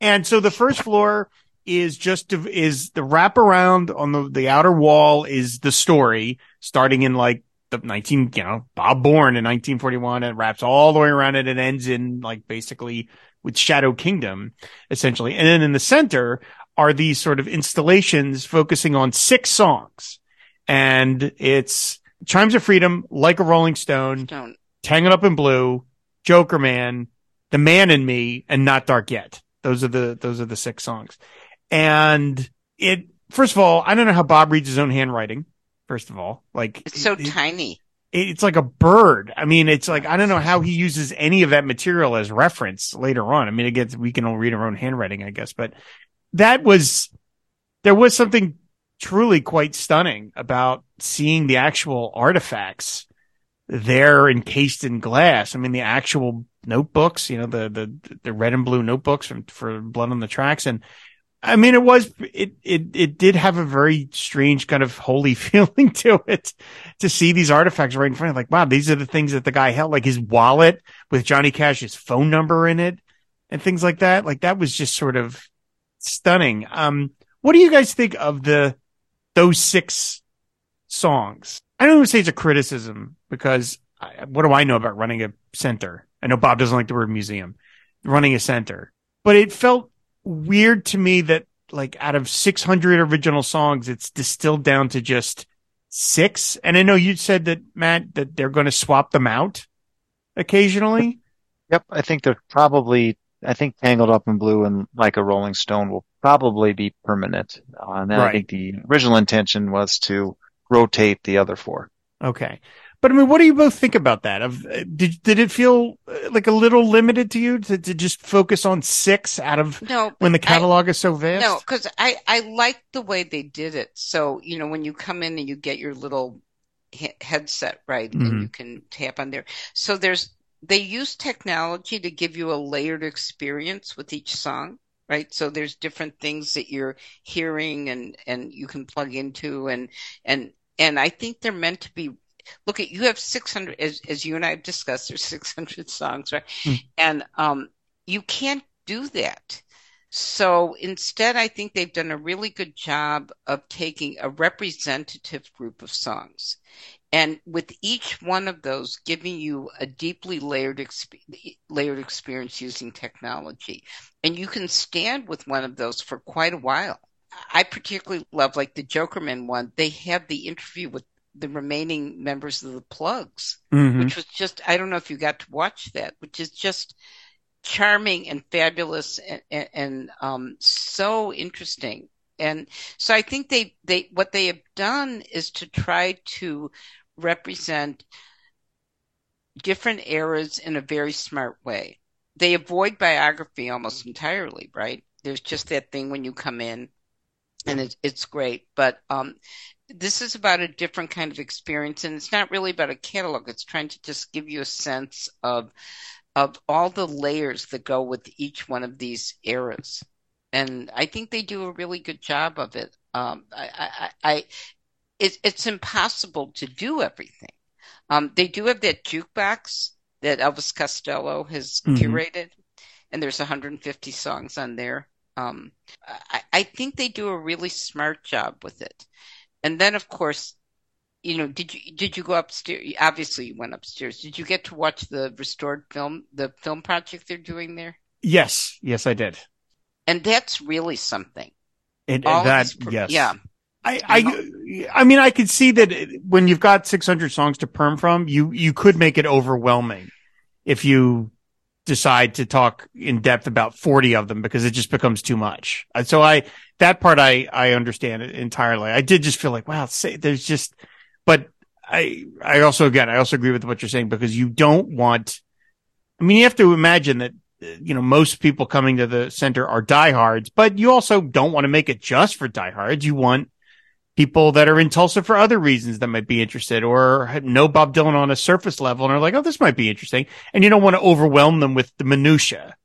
C: And so the first floor is just to, is the wraparound on the the outer wall is the story starting in like the 19 you know Bob born in 1941 and wraps all the way around it and ends in like basically with Shadow Kingdom essentially. And then in the center are these sort of installations focusing on six songs. And it's Chimes of Freedom, Like a Rolling Stone,
D: Don't.
C: Tangled Up in Blue, Jokerman, The Man in Me, and Not Dark Yet. Those are the those are the six songs. And it first of all, I don't know how Bob reads his own handwriting. First of all, like
D: It's so
C: it- it-
D: tiny.
C: it's like a bird. I mean, it's like I don't know how he uses any of that material as reference later on. I mean, again, we can all read our own handwriting, I guess, but that was there was something truly quite stunning about seeing the actual artifacts there encased in glass. I mean, the actual notebooks, you know, the the the red and blue notebooks from for Blood on the Tracks, and I mean, it was it it it did have a very strange kind of holy feeling to it to see these artifacts right in front of like, wow, these are the things that the guy held, like his wallet with Johnny Cash's phone number in it and things like that. Like that was just sort of stunning. Um, what do you guys think of the those six songs? I don't even say it's a criticism because I, what do I know about running a center? I know Bob doesn't like the word museum, running a center, but it felt weird to me that like out of 600 original songs, it's distilled down to just six. And I know you said that Matt, that they're going to swap them out occasionally.
E: Yep, I think they're probably. I think Tangled Up in Blue and Like a Rolling Stone will probably be permanent. Uh, and then I think the original intention was to rotate the other four.
C: Okay. But I mean, what do you both think about that? Of uh, did did it feel uh, like a little limited to you to, to just focus on six out of
D: No,
C: when the
D: I-
C: catalog is so vast?
D: No, because I I like the way they did it. So you know when you come in and you get your little he- headset right,
C: Mhm.
D: and you can tap on there. So there's they use technology to give you a layered experience with each song, right? So there's different things that you're hearing and and you can plug into and and and I think they're meant to be. Look at you have 600 as as you and I have discussed. There's 600 songs, right?
C: Mm.
D: And um, you can't do that. So instead, I think they've done a really good job of taking a representative group of songs. And with each one of those giving you a deeply layered, exp- layered experience using technology. And you can stand with one of those for quite a while. I particularly love like the Jokerman one. They have the interview with the remaining members of the Plugz
C: Mhm.
D: which was just I don't know if you got to watch that, which is just charming and fabulous and, and, and um, so interesting. And so I think they they what they have done is to try to represent different eras in a very smart way. They avoid biography almost entirely, right? There's just that thing when you come in and it's it's great, but um this is about a different kind of experience and it's not really about a catalog. It's trying to just give you a sense of of all the layers that go with each one of these eras. And i think they do a really good job of it. Um i i, I it, it's impossible to do everything. Um they do have that jukebox that elvis costello has
C: Mhm.
D: curated and there's 150 songs on there um I, I think they do a really smart job with it and then, of course, you know, did you did you go upstairs? Obviously, you went upstairs. Did you get to watch the restored film, the film project they're doing there?
C: Yes, yes, I did.
D: And that's really something.
C: And, and that,
D: pro-
C: yes,
D: yeah.
C: I, I, I mean, I could see that when you've got 600 songs to perm from, you, you could make it overwhelming if you decide to talk in depth about 40 of them because it just becomes too much. So I, that part I, I understand it entirely. I did just feel like, wow, say, there's just, but I, I also, again, I also agree with what you're saying because you don't want, I mean, you have to imagine that, uh, you know, most people coming to the center are diehards, but you also don't want to make it just for diehards. You want people that are in Tulsa for other reasons that might be interested or know Bob Dylan on a surface level and are like, oh, this might be interesting. And you don't want to overwhelm them with the minutia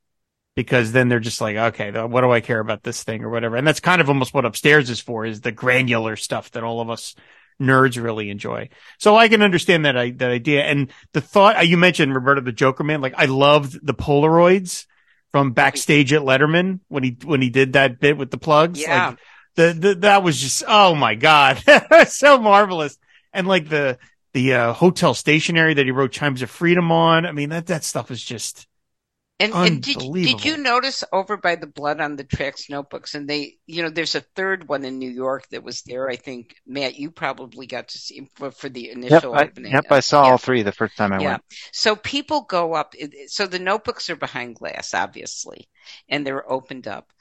C: because then they're just like, okay, what do I care about this thing or whatever? And that's kind of almost what upstairs is for is the granular stuff that all of us nerds really enjoy. So I can understand that, that idea. And the thought uh, you mentioned, Roberto, the Jokerman, like I loved the Polaroids from backstage at Letterman when he, when he did that bit with the Plugz.
D: Yeah.
C: Like, the, the that was just oh my god so marvelous and like the the uh, hotel stationery that he wrote chimes of freedom on i mean that that stuff is just
D: And, and did, did you notice over by the blood on the tracks notebooks? And they, you know, there's a third one in New York that was there. I think Matt, you probably got to see for, for the initial
E: yep,
D: opening.
E: I, yep, I saw yeah. all three the first time I
D: yeah.
E: went.
D: So people go up. So the notebooks are behind glass, obviously, and they're opened up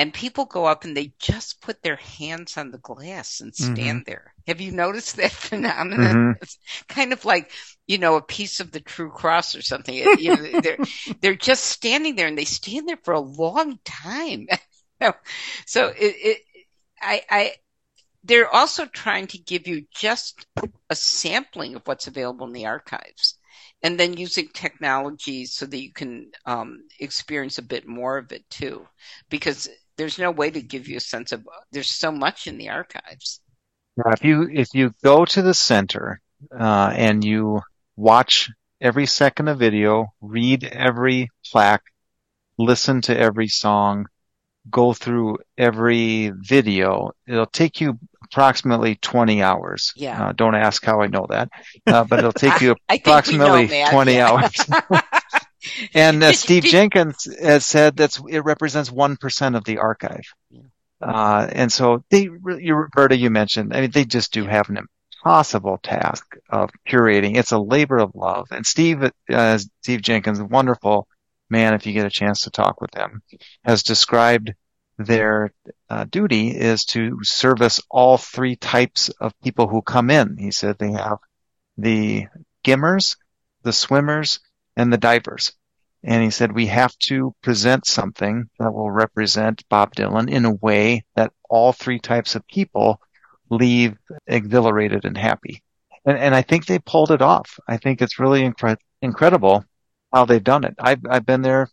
D: and people go up and they just put their hands on the glass and stand mm-hmm. there. Have you noticed that phenomenon? Mm-hmm. It's kind of like, you know, a piece of the true cross or something. you know, they're, they're just standing there and they stand there for a long time. so it, it, I, I, they're also trying to give you just a sampling of what's available in the archives and then using technology so that you can um, experience a bit more of it too because there's no way to give you a sense of there's so much in the archives.
E: Yeah, if you if you go to the center uh, and you watch every second of video, read every plaque, listen to every song, go through every video, it'll take you approximately 20 hours.
D: Yeah.
E: Uh, don't ask how I know that, uh, but it'll take you approximately know, 20 hours. and uh, Steve Jenkins has said that it represents one percent of the archive. Uh, and so they, you, Roberta, you mentioned, I mean, they just do have an impossible task of curating. It's a labor of love. And Steve, uh, Steve Jenkins, a wonderful man, if you get a chance to talk with him, has described their uh, duty is to service all three types of people who come in. He said they have the gimmers, the swimmers, and the divers. And he said, we have to present something that will represent Bob Dylan in a way that all three types of people leave exhilarated and happy. And, and I think they pulled it off. I think it's really incre- incredible how they've done it. I've, I've been there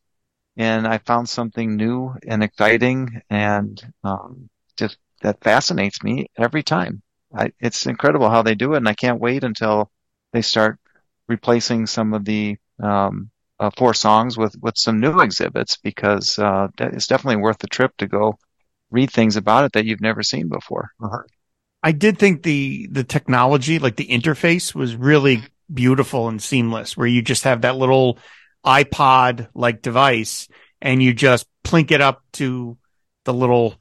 E: and I found something new and exciting and, um, just that fascinates me every time. I, it's incredible how they do it. And I can't wait until they start replacing some of the um, uh, four songs with with some new exhibits because uh, it's definitely worth the trip to go read things about it that you've never seen before. Uh-huh.
C: I did think the the technology, like the interface, was really beautiful and seamless. Where you just have that little iPod like device and you just plink it up to the little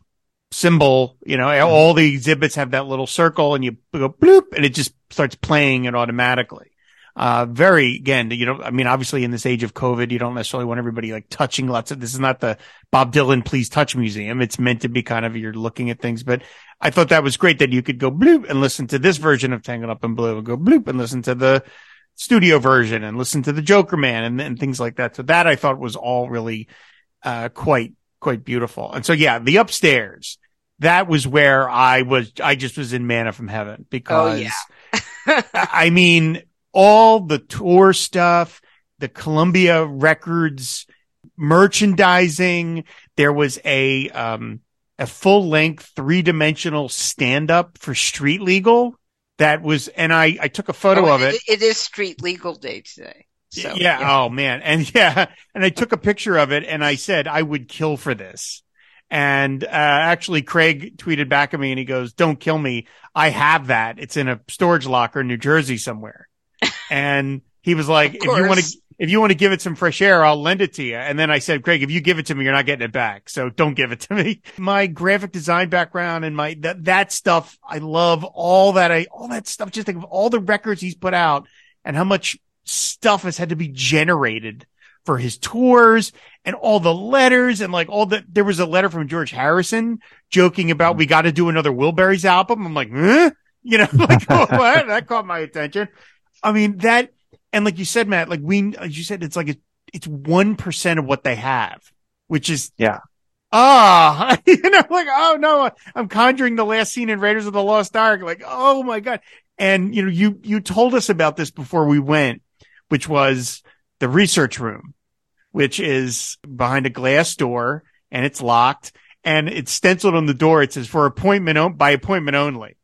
C: symbol. You know, all the exhibits have that little circle, and you go bloop, and it just starts playing it automatically uh, very, again, you know, I mean, obviously in this age of COVID, you don't necessarily want everybody like touching lots of, this is not the Bob Dylan Please Touch Museum. It's meant to be kind of, you're looking at things, but I thought that was great that you could go bloop and listen to this version of Tangled Up in Blue and go bloop and listen to the studio version and listen to the Jokerman and, and things like that. So that I thought was all really, uh, quite, quite beautiful. And so, yeah, the upstairs, that was where I was, I just was in manna from heaven because
D: oh, yeah.
C: I mean, all the tour stuff, the Columbia Records merchandising. There was a, um, a full length three dimensional stand up for street legal that was, and I, I took a photo
D: oh,
C: of it.
D: It is street legal day today. So,
C: yeah, yeah. Oh man. And yeah. And I took a picture of it and I said, I would kill for this. And, uh, actually Craig tweeted back at me and he goes, don't kill me. I have that. It's in a storage locker in New Jersey somewhere and he was like, if you want to, if you want to give it some fresh air, I'll lend it to you. And then I said, Craig, if you give it to me, you're not getting it back. So don't give it to me. My graphic design background and my, that, that stuff, I love all that. I, all that stuff. Just think of all the records he's put out and how much stuff has had to be generated for his tours and all the letters and like all the, there was a letter from George Harrison joking about mm-hmm. we got to do another Wilburys album. I'm like, huh? You know, like, oh, what? That caught my attention. I mean, that, and like you said, Matt, like we, as you said, it's like, a, it's 1% of what they have, which is,
E: yeah.
C: Ah, you know, like, oh no, I'm conjuring the last scene in Raiders of the Lost Ark. Like, oh my God. And, you know, you, you told us about this before we went, which was the research room, which is behind a glass door and it's locked and it's stenciled on the door. It says for appointment, by appointment only.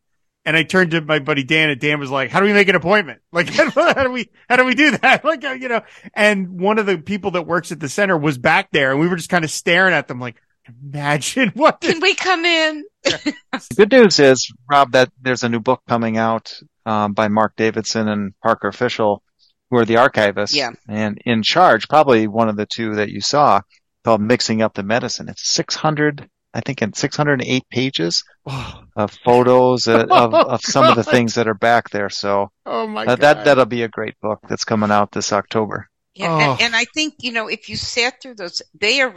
C: And I turned to my buddy Dan and Dan was like, how do we make an appointment? Like, how do we, how do we do that? Like, you know, and one of the people that works at the center was back there and we were just kind of staring at them like, imagine what.
D: Can we come in?
E: the good news is, Rob, that there's a new book coming out, um, by Mark Davidson and Parker Fishel who are the archivists
D: Yeah.
E: and in charge, probably one of the two that you saw called Mixing Up the Medicine. It's 600, I think in 608 pages
C: Oh,
E: of photos of, of, of some of the things that are back there. So
C: oh my
E: uh,
C: god.
E: that, that'll be a great book that's coming out this October.
D: Yeah,
C: Oh.
D: and, and I think you know if you sat through those, they are.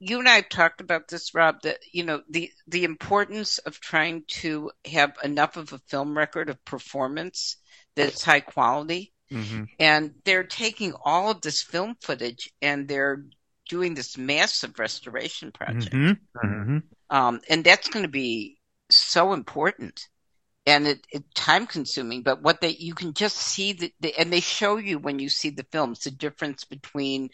D: You and I have talked about this, Rob. That you know the the importance of trying to have enough of a film record of performance that's high quality,
C: Mhm.
D: and they're taking all of this film footage and they're doing this massive restoration project,
C: Mhm. Mhm.
D: um, and that's going to be so important. And it, it time consuming, but what they you can just see the, the and they show you when you see the films the difference between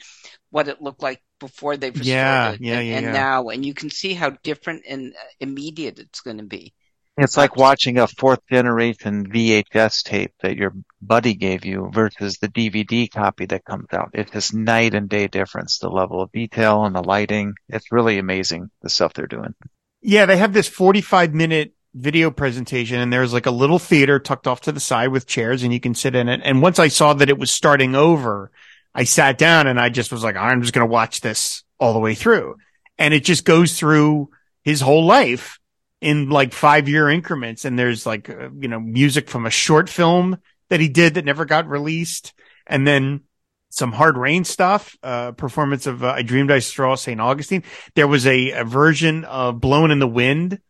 D: what it looked like before they restored
C: Yeah,
D: it
C: yeah,
D: and,
C: yeah,
D: and
C: yeah.
D: now, and you can see how different and uh, immediate it's going to be.
E: It's like watching a fourth generation VHS tape that your buddy gave you versus the DVD copy that comes out. It's just night and day difference, the level of detail and the lighting. It's really amazing the stuff they're doing.
C: Yeah, they have this 45 minute video presentation and there's like a little theater tucked off to the side with chairs and you can sit in it. And once I saw that it was starting over, I sat down and I just was like, I'm just going to watch this all the way through. And it just goes through his whole life in like five year increments. And there's like, uh, you know, music from a short film that he did that never got released. And then some hard rain stuff, uh, performance of uh, I Dreamed I Saw St. Augustine. There was a, a version of Blowin' in the Wind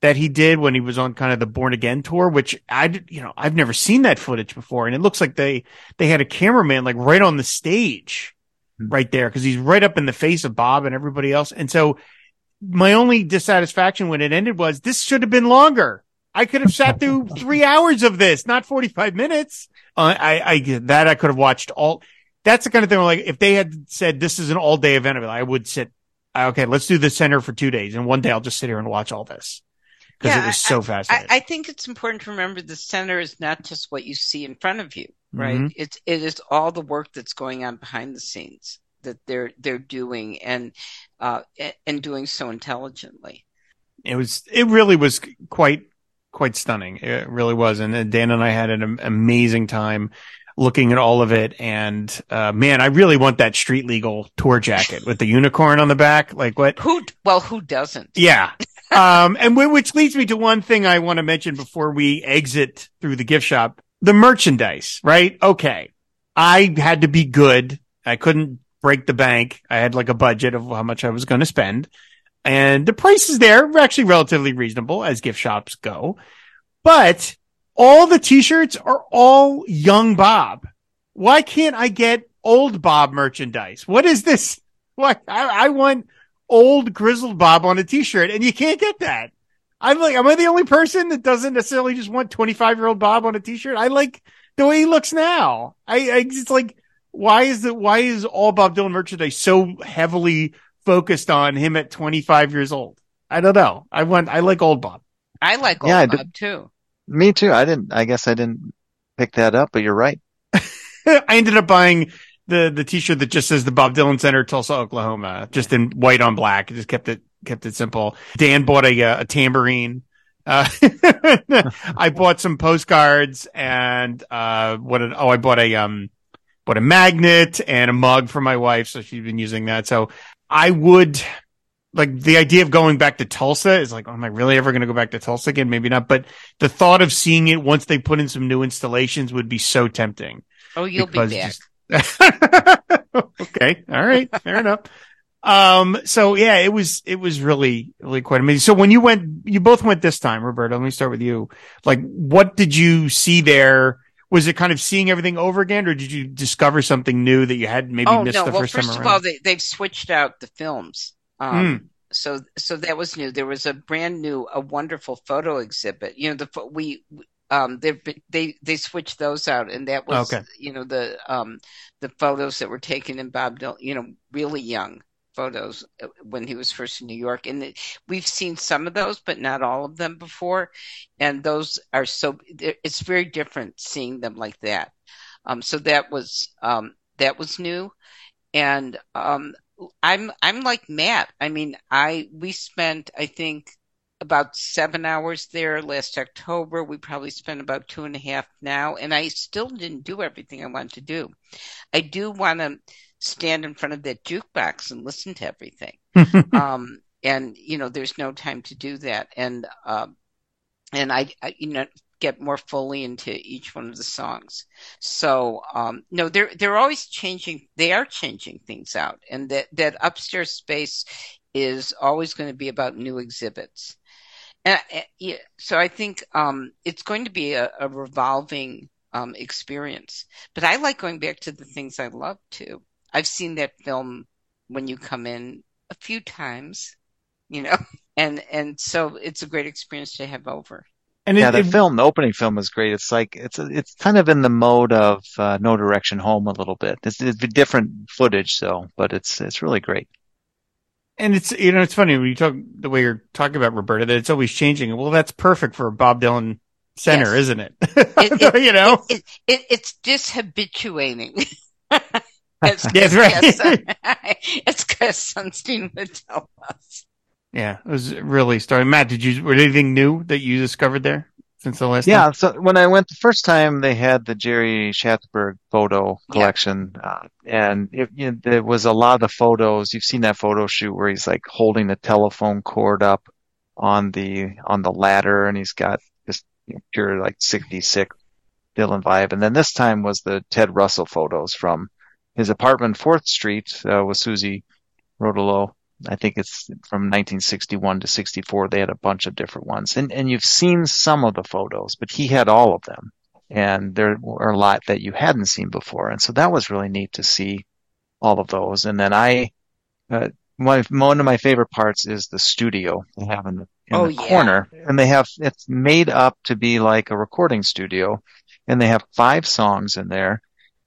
C: that he did when he was on kind of the Born Again tour, which I, you know, I've never seen that footage before. And it looks like they, they had a cameraman like right on the stage right there because he's right up in the face of Bob and everybody else. And so my only dissatisfaction when it ended was this should have been longer. I could have sat through three hours of this, not 45 minutes. Uh, I, I, that I could have watched all. That's the kind of thing where, like if they had said this is an all day event, I would sit. Okay, let's do the center for two days, and one day I'll just sit here and watch all this because
D: Yeah,
C: it was so fascinating.
D: I, I think it's important to remember the center is not just what you see in front of you, right?
C: Mhm.
D: It's it is all the work that's going on behind the scenes that they're they're doing and uh and doing so intelligently.
C: it was it really was quite quite stunning. It really was. And dan and i had an amazing time looking at all of it. And uh man i really want that street legal tour jacket with the unicorn on the back. Like what?
D: Who well who doesn't?
C: yeah. Um and whi- which leads me to one thing i want to mention before we exit through the gift shop. The merchandise right? Okay. I had to be good. I couldn't break the bank i had like a budget of how much i was going to spend and the prices there were actually relatively reasonable as gift shops go. But all the t-shirts are all young Bob. Why can't I get old Bob merchandise? What is this? What I, I want old grizzled Bob on a t-shirt and you can't get that. I'm like, am I the only person that doesn't necessarily just want 25 year old Bob on a t-shirt? I like the way he looks now. I, I it's like, why is the, why is all Bob Dylan merchandise so heavily focused on him at 25 years old. I don't know. I want, I like old Bob.
D: I like old
E: Yeah, I do-
D: Bob too.
E: Me too. I didn't, I guess I didn't pick that up, but you're right.
C: I ended up buying the, the t-shirt that just says the Bob Dylan Center, Tulsa, Oklahoma, just in white on black. Just kept it, kept it simple. Dan bought a, uh, a tambourine. Uh, I bought some postcards and, uh, what, did, oh, I bought a, um, bought a magnet and a mug for my wife. So she's been using that. So I would, like the idea of going back to Tulsa is like, oh, am I really ever going to go back to Tulsa again? Maybe not. But the thought of seeing it once they put in some new installations would be so tempting.
D: Oh, you'll be back.
C: just- okay. All right. Fair enough. Um, so yeah, it was, it was really, really quite amazing. So when you went, you both went this time, Roberta, let me start with you. Like, what did you see there? Was it kind of seeing everything over again or did you discover something new that you had maybe
D: oh
C: missed
D: no!
C: the
D: Well,
C: first,
D: first
C: time
D: of
C: around?
D: all, they they've switched out the films. Um, So so that was new. There was a brand new, a wonderful photo exhibit. You know, the we um they they they switched those out, and that was
C: Okay.
D: you know the um the photos that were taken in Bob Dylan. You know, really young photos uh, when he was first in New York, and it, we've seen some of those, but not all of them before. And those are so, it's very different seeing them like that. Um, so that was um that was new, and um I'm I'm like Matt. I mean, I we spent I think about seven hours there last October. We probably spent about two and a half now, and I still didn't do everything I wanted to do. I do want to stand in front of that jukebox and listen to everything. um, and you know, there's no time to do that. And um, and I, I, you know, get more fully into each one of the songs. So um, no, they're they're always changing. They are changing things out, and that that upstairs space is always going to be about new exhibits. And yeah, so I think um, it's going to be a, a revolving um, experience. But I like going back to the things I love too. I've seen that film when you come in a few times, you know, and and so it's a great experience to have over.
E: And yeah, it, the it, film, the opening film is great. It's like it's it's kind of in the mode of uh, No Direction Home a little bit. It's, it's different footage, so, but it's it's really great.
C: And it's you know it's funny when you talk the way you're talking about Roberta that it's always changing. Well, that's perfect for a Bob Dylan center, yes. isn't it? it, you know,
D: it's dishabituating.
C: it's, yeah, right.
D: it's because Sunstein would tell us.
C: Yeah, it was really starting. Matt, did you, were anything new that you discovered there since the last
E: Yeah,
C: time?
E: so when I went the first time, they had the Jerry Schatzberg photo collection. Yeah. Uh, and it, you know, there was a lot of the photos. You've seen that photo shoot where he's like holding the telephone cord up on the, on the ladder and he's got this you know, pure like 66 Dylan vibe. And then this time was the Ted Russell photos from his apartment, 4th Street, uh, with Suze Rotolo I think it's from 1961 to 64. They had a bunch of different ones, and and you've seen some of the photos, but he had all of them, and there were a lot that you hadn't seen before, and so that was really neat to see all of those. And then I, uh, one one of my favorite parts is the studio they have in the, in
D: oh,
E: the
D: yeah.
E: corner, and they have it's made up to be like a recording studio, and they have five songs in there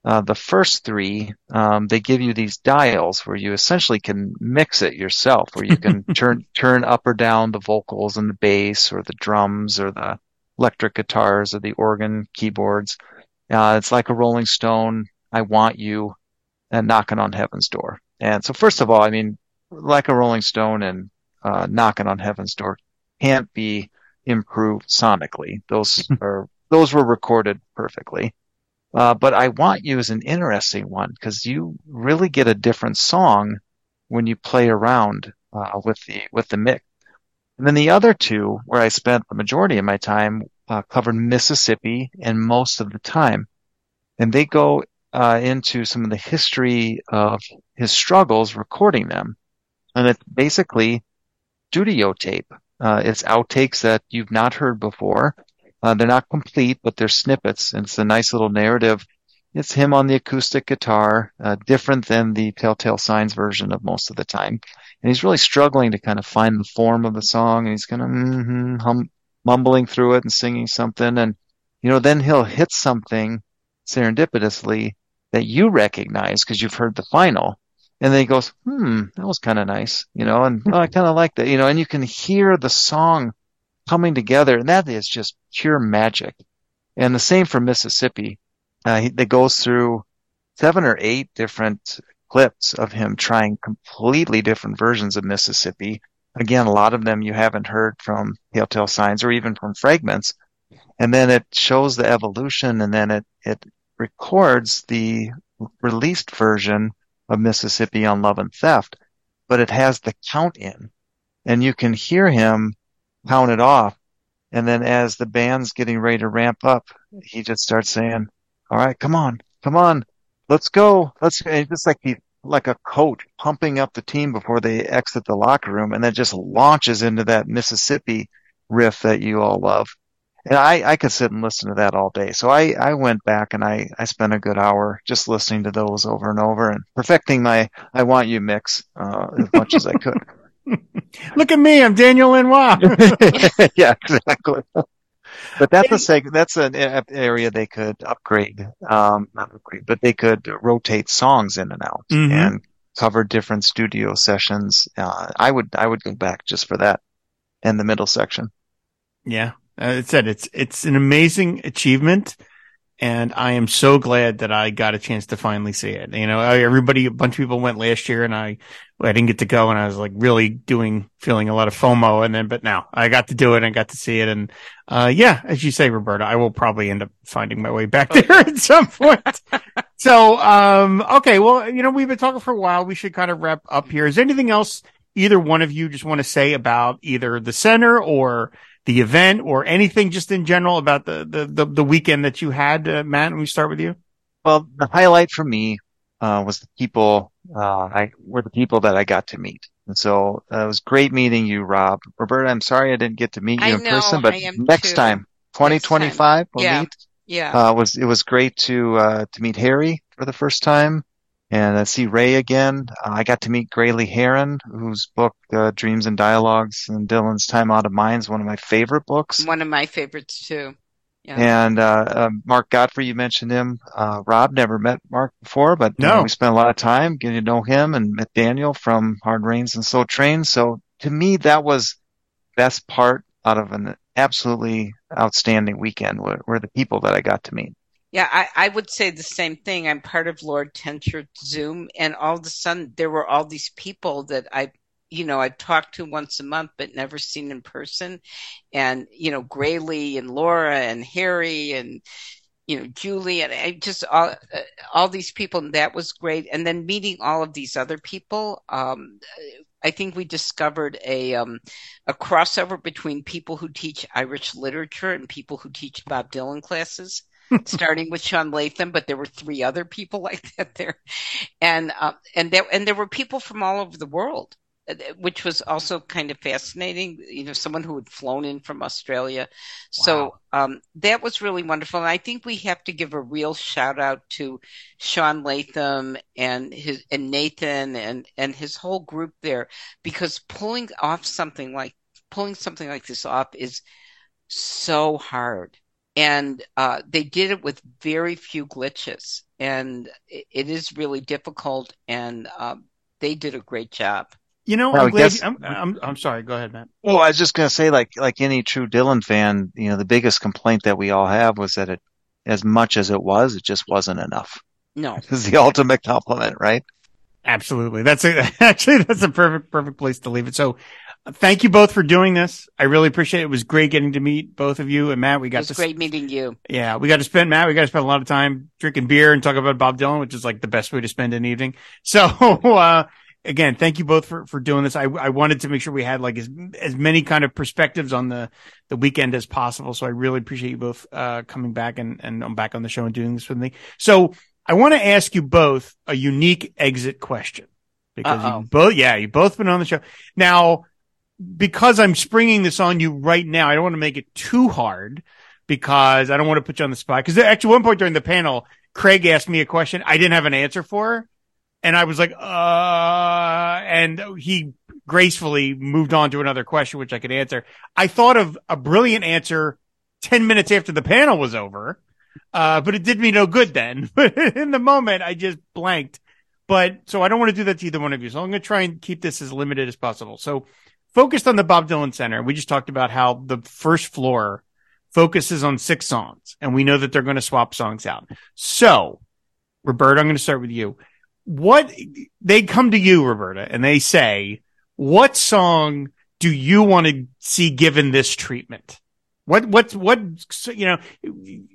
E: uh, the first three, um, they give you these dials where you essentially can mix it yourself, where you can turn turn up or down the vocals and the bass, or the drums, or the electric guitars, or the organ keyboards. Uh, it's like a Rolling Stone. I want you, and knocking on heaven's door. And so, first of all, I mean, like a Rolling Stone and uh, knocking on heaven's door can't be improved sonically. Those are those were recorded perfectly. Uh, but I Want You is an interesting one because you really get a different song when you play around uh, with the with the mix. And then the other two, where I spent the majority of my time, uh, covered Mississippi and most of the time, and they go uh, into some of the history of his struggles recording them, and it's basically studio tape. Uh, it's outtakes that you've not heard before uh, they're not complete, but they're snippets. And it's a nice little narrative. It's him on the acoustic guitar, uh, different than the Telltale Signs version of most of the time. And he's really struggling to kind of find the form of the song. And he's kind of mm-hmm, hum, mumbling through it and singing something. And, you know, then he'll hit something serendipitously that you recognize because you've heard the final. And then he goes, hmm, that was kind of nice, you know, and oh, I kind of like that, you know, and you can hear the song coming together, and that is just pure magic. And the same for Mississippi. Uh, he, it goes through seven or eight different clips of him trying completely different versions of Mississippi. Again, a lot of them you haven't heard from Telltale Signs or even from fragments. And then it shows the evolution and then it, it records the released version of Mississippi on Love and Theft, but it has the count in and you can hear him count it off. And then as the band's getting ready to ramp up, he just starts saying, all right, come on, come on, let's go. Let's, just like he, like a coach pumping up the team before they exit the locker room and then just launches into that Mississippi riff that you all love. And I, I could sit and listen to that all day. So I, I went back and I, I spent a good hour just listening to those over and over and perfecting my I Want You mix, uh, as much as I could.
C: Look at me, I'm Daniel Lanois.
E: yeah, exactly. But that's a seg- that's an area they could upgrade, um, not upgrade, but they could rotate songs in and out mm-hmm. and cover different studio sessions. Uh, I would, I would go back just for that and the middle section.
C: Yeah. Uh, it said it's, it's an amazing achievement. And I am so glad that I got a chance to finally see it. You know, everybody, a bunch of people went last year, and I, I didn't get to go, and I was like really doing, feeling a lot of FOMO, and then, but now I got to do it and got to see it, and uh, yeah, as you say, Roberta, I will probably end up finding my way back there at some point. so, um, okay, well, you know, we've been talking for a while. We should kind of wrap up here. Is there anything else either one of you just want to say about either the center or the event or anything just in general about the, the, the, the weekend that you had, uh, Matt? Let me start with you.
E: Well, the highlight for me, uh, was the people, uh, I were the people that I got to meet. And so uh, it was great meeting you, Rob. Roberta, I'm sorry I didn't get to meet you
D: I
E: in
D: know,
E: person, but
D: I am
E: next
D: too.
E: time, 2025, we'll
D: Yeah.
E: meet.
D: Yeah.
E: Uh, was, it was great to, uh, to meet Harry for the first time and I see Ray again. Uh, I got to meet Graley Herren, whose book, uh, Dreams and Dialogues and Dylan's Time Out of Mind is one of my favorite books.
D: One of my favorites too. Yeah.
E: And uh, uh, Mark Godfrey, you mentioned him. Uh, Rob never met Mark before, but you
C: No.
E: know, we spent a lot of time getting to know him and met Daniel from Hard Rains and Slow Trains. So to me, that was best part out of an absolutely outstanding weekend were, were the people that I got to meet.
D: Yeah, I, I would say the same thing. I'm part of Laura Tenschert's Zoom, and all of a sudden there were all these people that I, you know, I've talked to once a month but never seen in person, and you know, Graley and Laura and Harry and you know Julie and I just all uh, all these people, and that was great. And then meeting all of these other people, um, I think we discovered a um, a crossover between people who teach Irish literature and people who teach Bob Dylan classes starting with Sean Latham, but there were three other people like that there, and uh, and there and there were people from all over the world, uh, which was also kind of fascinating. You know, someone who had flown in from Australia, so um, that was really wonderful. And I think we have to give a real shout out to Sean Latham and his and Nathan and and his whole group there, because pulling off something like pulling something like this off is so hard and uh, they did it with very few glitches, and it, it is really difficult. And um, they did a great job.
C: You know,
E: Well,
C: I'm glad.
E: guess-
C: I'm, I'm, I'm sorry. Go ahead, Matt.
E: Well, I was just going to say, like, like any true Dylan fan, you know, the biggest complaint that we all have was that it, as much as it was, it just wasn't enough.
D: No,
E: It was the ultimate compliment, right?
C: Absolutely. That's a, actually, that's a perfect, perfect place to leave it. So thank you both for doing this. I really appreciate it. It was great getting to meet both of you and Matt. We
D: it
C: got
D: was
C: to,
D: great meeting you.
C: yeah, we got to spend, Matt, we got to spend a lot of time drinking beer and talk about Bob Dylan, which is like the best way to spend an evening. So, uh, again, thank you both for, for doing this. I, I wanted to make sure we had like as, as many kind of perspectives on the, the weekend as possible. So I really appreciate you both, uh, coming back and, and I'm back on the show and doing this with me. So I want to ask you both a unique exit question because
D: Uh-oh.
C: you both, yeah, you both been on the show now because I'm springing this on you right now. I don't want to make it too hard because I don't want to put you on the spot. Cause actually one point during the panel, Craig asked me a question I didn't have an answer for. And I was like, uh, and he gracefully moved on to another question, which I could answer. I thought of a brilliant answer 10 minutes after the panel was over. Uh, but it did me no good then. But in the moment, I just blanked. But so I don't want to do that to either one of you. So I'm going to try and keep this as limited as possible. So focused on the Bob Dylan Center, we just talked about how the first floor focuses on six songs and we know that they're going to swap songs out. So Roberta, I'm going to start with you. What they come to you, Roberta, and they say, what song do you want to see given this treatment? What, what, what, you know,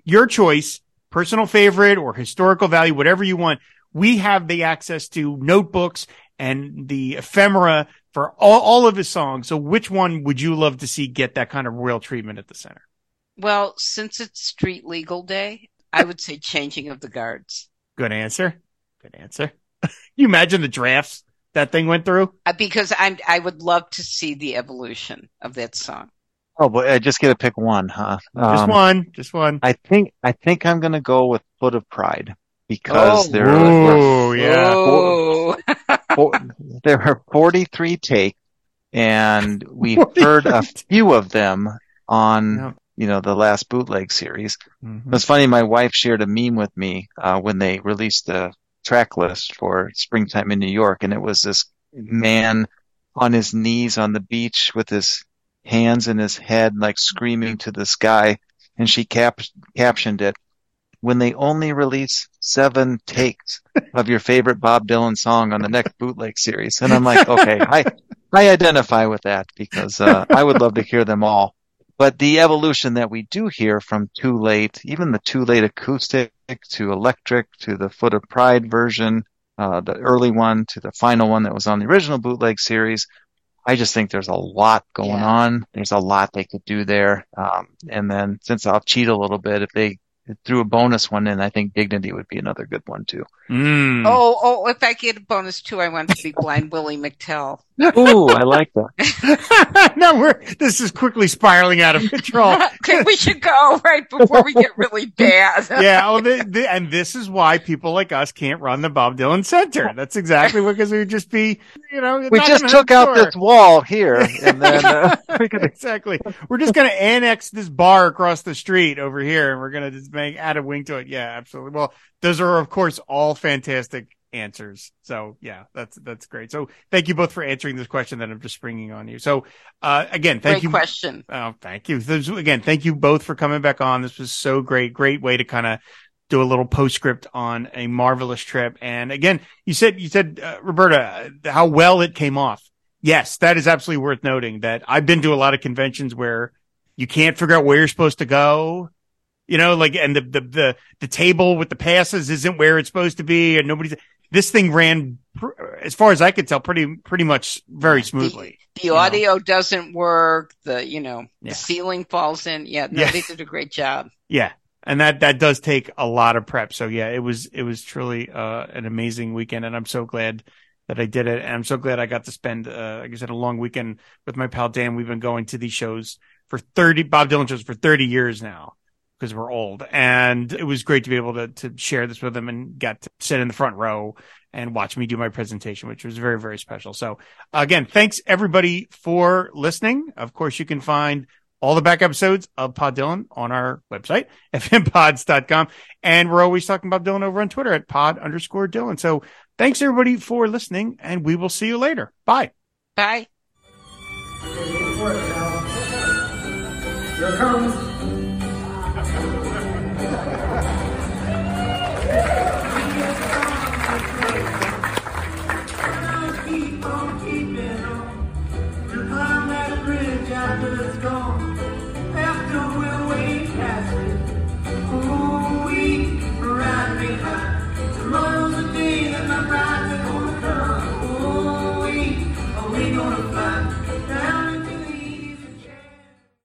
C: your choice, personal favorite or historical value, whatever you want. We have the access to notebooks and the ephemera for all, all of his songs. So which one would you love to see get that kind of royal treatment at the center?
D: Well, since it's street legal day, I would say changing of the guards.
C: Good answer. Good answer. you imagine the drafts that thing went through?
D: Uh, because I'm, I would love to see the evolution of that song.
E: Oh, but I just get to pick one, huh?
C: Just
E: Um,
C: one, just one.
E: I think I think I'm gonna go with Foot of Pride because
D: Oh.
E: there were
C: Ooh, yeah.
D: Oh,
E: four, there were 43 takes, and we
C: 43
E: heard a few of them on
C: Yeah.
E: you know the last bootleg series.
C: Mhm.
E: It was funny. My wife shared a meme with me uh, when they released the track list for Springtime in New York, and it was this man on his knees on the beach with his hands in his head, like screaming to the sky. And she cap- captioned it, when they only release seven takes of your favorite Bob Dylan song on the next bootleg series. And I'm like, okay, I, I identify with that because, uh, I would love to hear them all. But the evolution that we do hear from Too Late, even the Too Late acoustic to electric to the Foot of Pride version, uh, the early one to the final one that was on the original bootleg series. I just think there's a lot going
D: Yeah.
E: on. There's a lot they could do there. Um, and then since I'll cheat a little bit, if they threw a bonus one in, I think Dignity would be another good one too.
C: Mm.
D: Oh, oh, if I get a bonus too, I want to be Blind Willie McTell.
E: Ooh, I like that.
C: no, we're this is quickly spiraling out of control.
D: okay, we should go right before we get really bad.
C: yeah, oh, the, the, and this is why people like us can't run the Bob Dylan Center. That's exactly because we would just be, you know,
E: We just took out
C: store.
E: this wall here and then, uh, we could
C: exactly. We're just going to annex this bar across the street over here and we're going to just make add a wing to it. Yeah, absolutely. Well, those are of course all fantastic answers. So yeah, that's, that's great. So thank you both for answering this question that I'm just springing on you. So, uh, again, thank
D: Great
C: you.
D: question.
C: Oh, thank you. Again, thank you both for coming back on. This was so great. Great way to kind of do a little postscript on a marvelous trip. And again, you said, you said, uh, Roberta, uh, how well it came off. Yes, that is absolutely worth noting that I've been to a lot of conventions where you can't figure out where you're supposed to go. You know, like, and the, the, the, the table with the passes isn't where it's supposed to be and nobody's, this thing ran, pr- as far as I could tell, pretty, pretty much very smoothly.
D: The
C: know.
D: audio doesn't work. The, you know,
C: Yeah.
D: the ceiling falls in. Yeah, no,
C: Yeah.
D: they did a great job.
C: Yeah. And that, that does take a lot of prep. So yeah, it was, it was truly, uh, an amazing weekend. And I'm so glad that I did it. And I'm so glad I got to spend, uh, like I said, a long weekend with my pal Dan. We've been going to these shows for 30, Bob Dylan shows for 30 years now because we're old. And it was great to be able to, to share this with them and get to sit in the front row and watch me do my presentation, which was very, very special. So again, thanks everybody for listening. Of course, you can find all the back episodes of Pod Dylan on our website, fmpods.com. And we're always talking about Dylan over on Twitter at pod underscore Dylan. So thanks everybody for listening and we will see you later. Bye.
D: Bye.
F: Here comes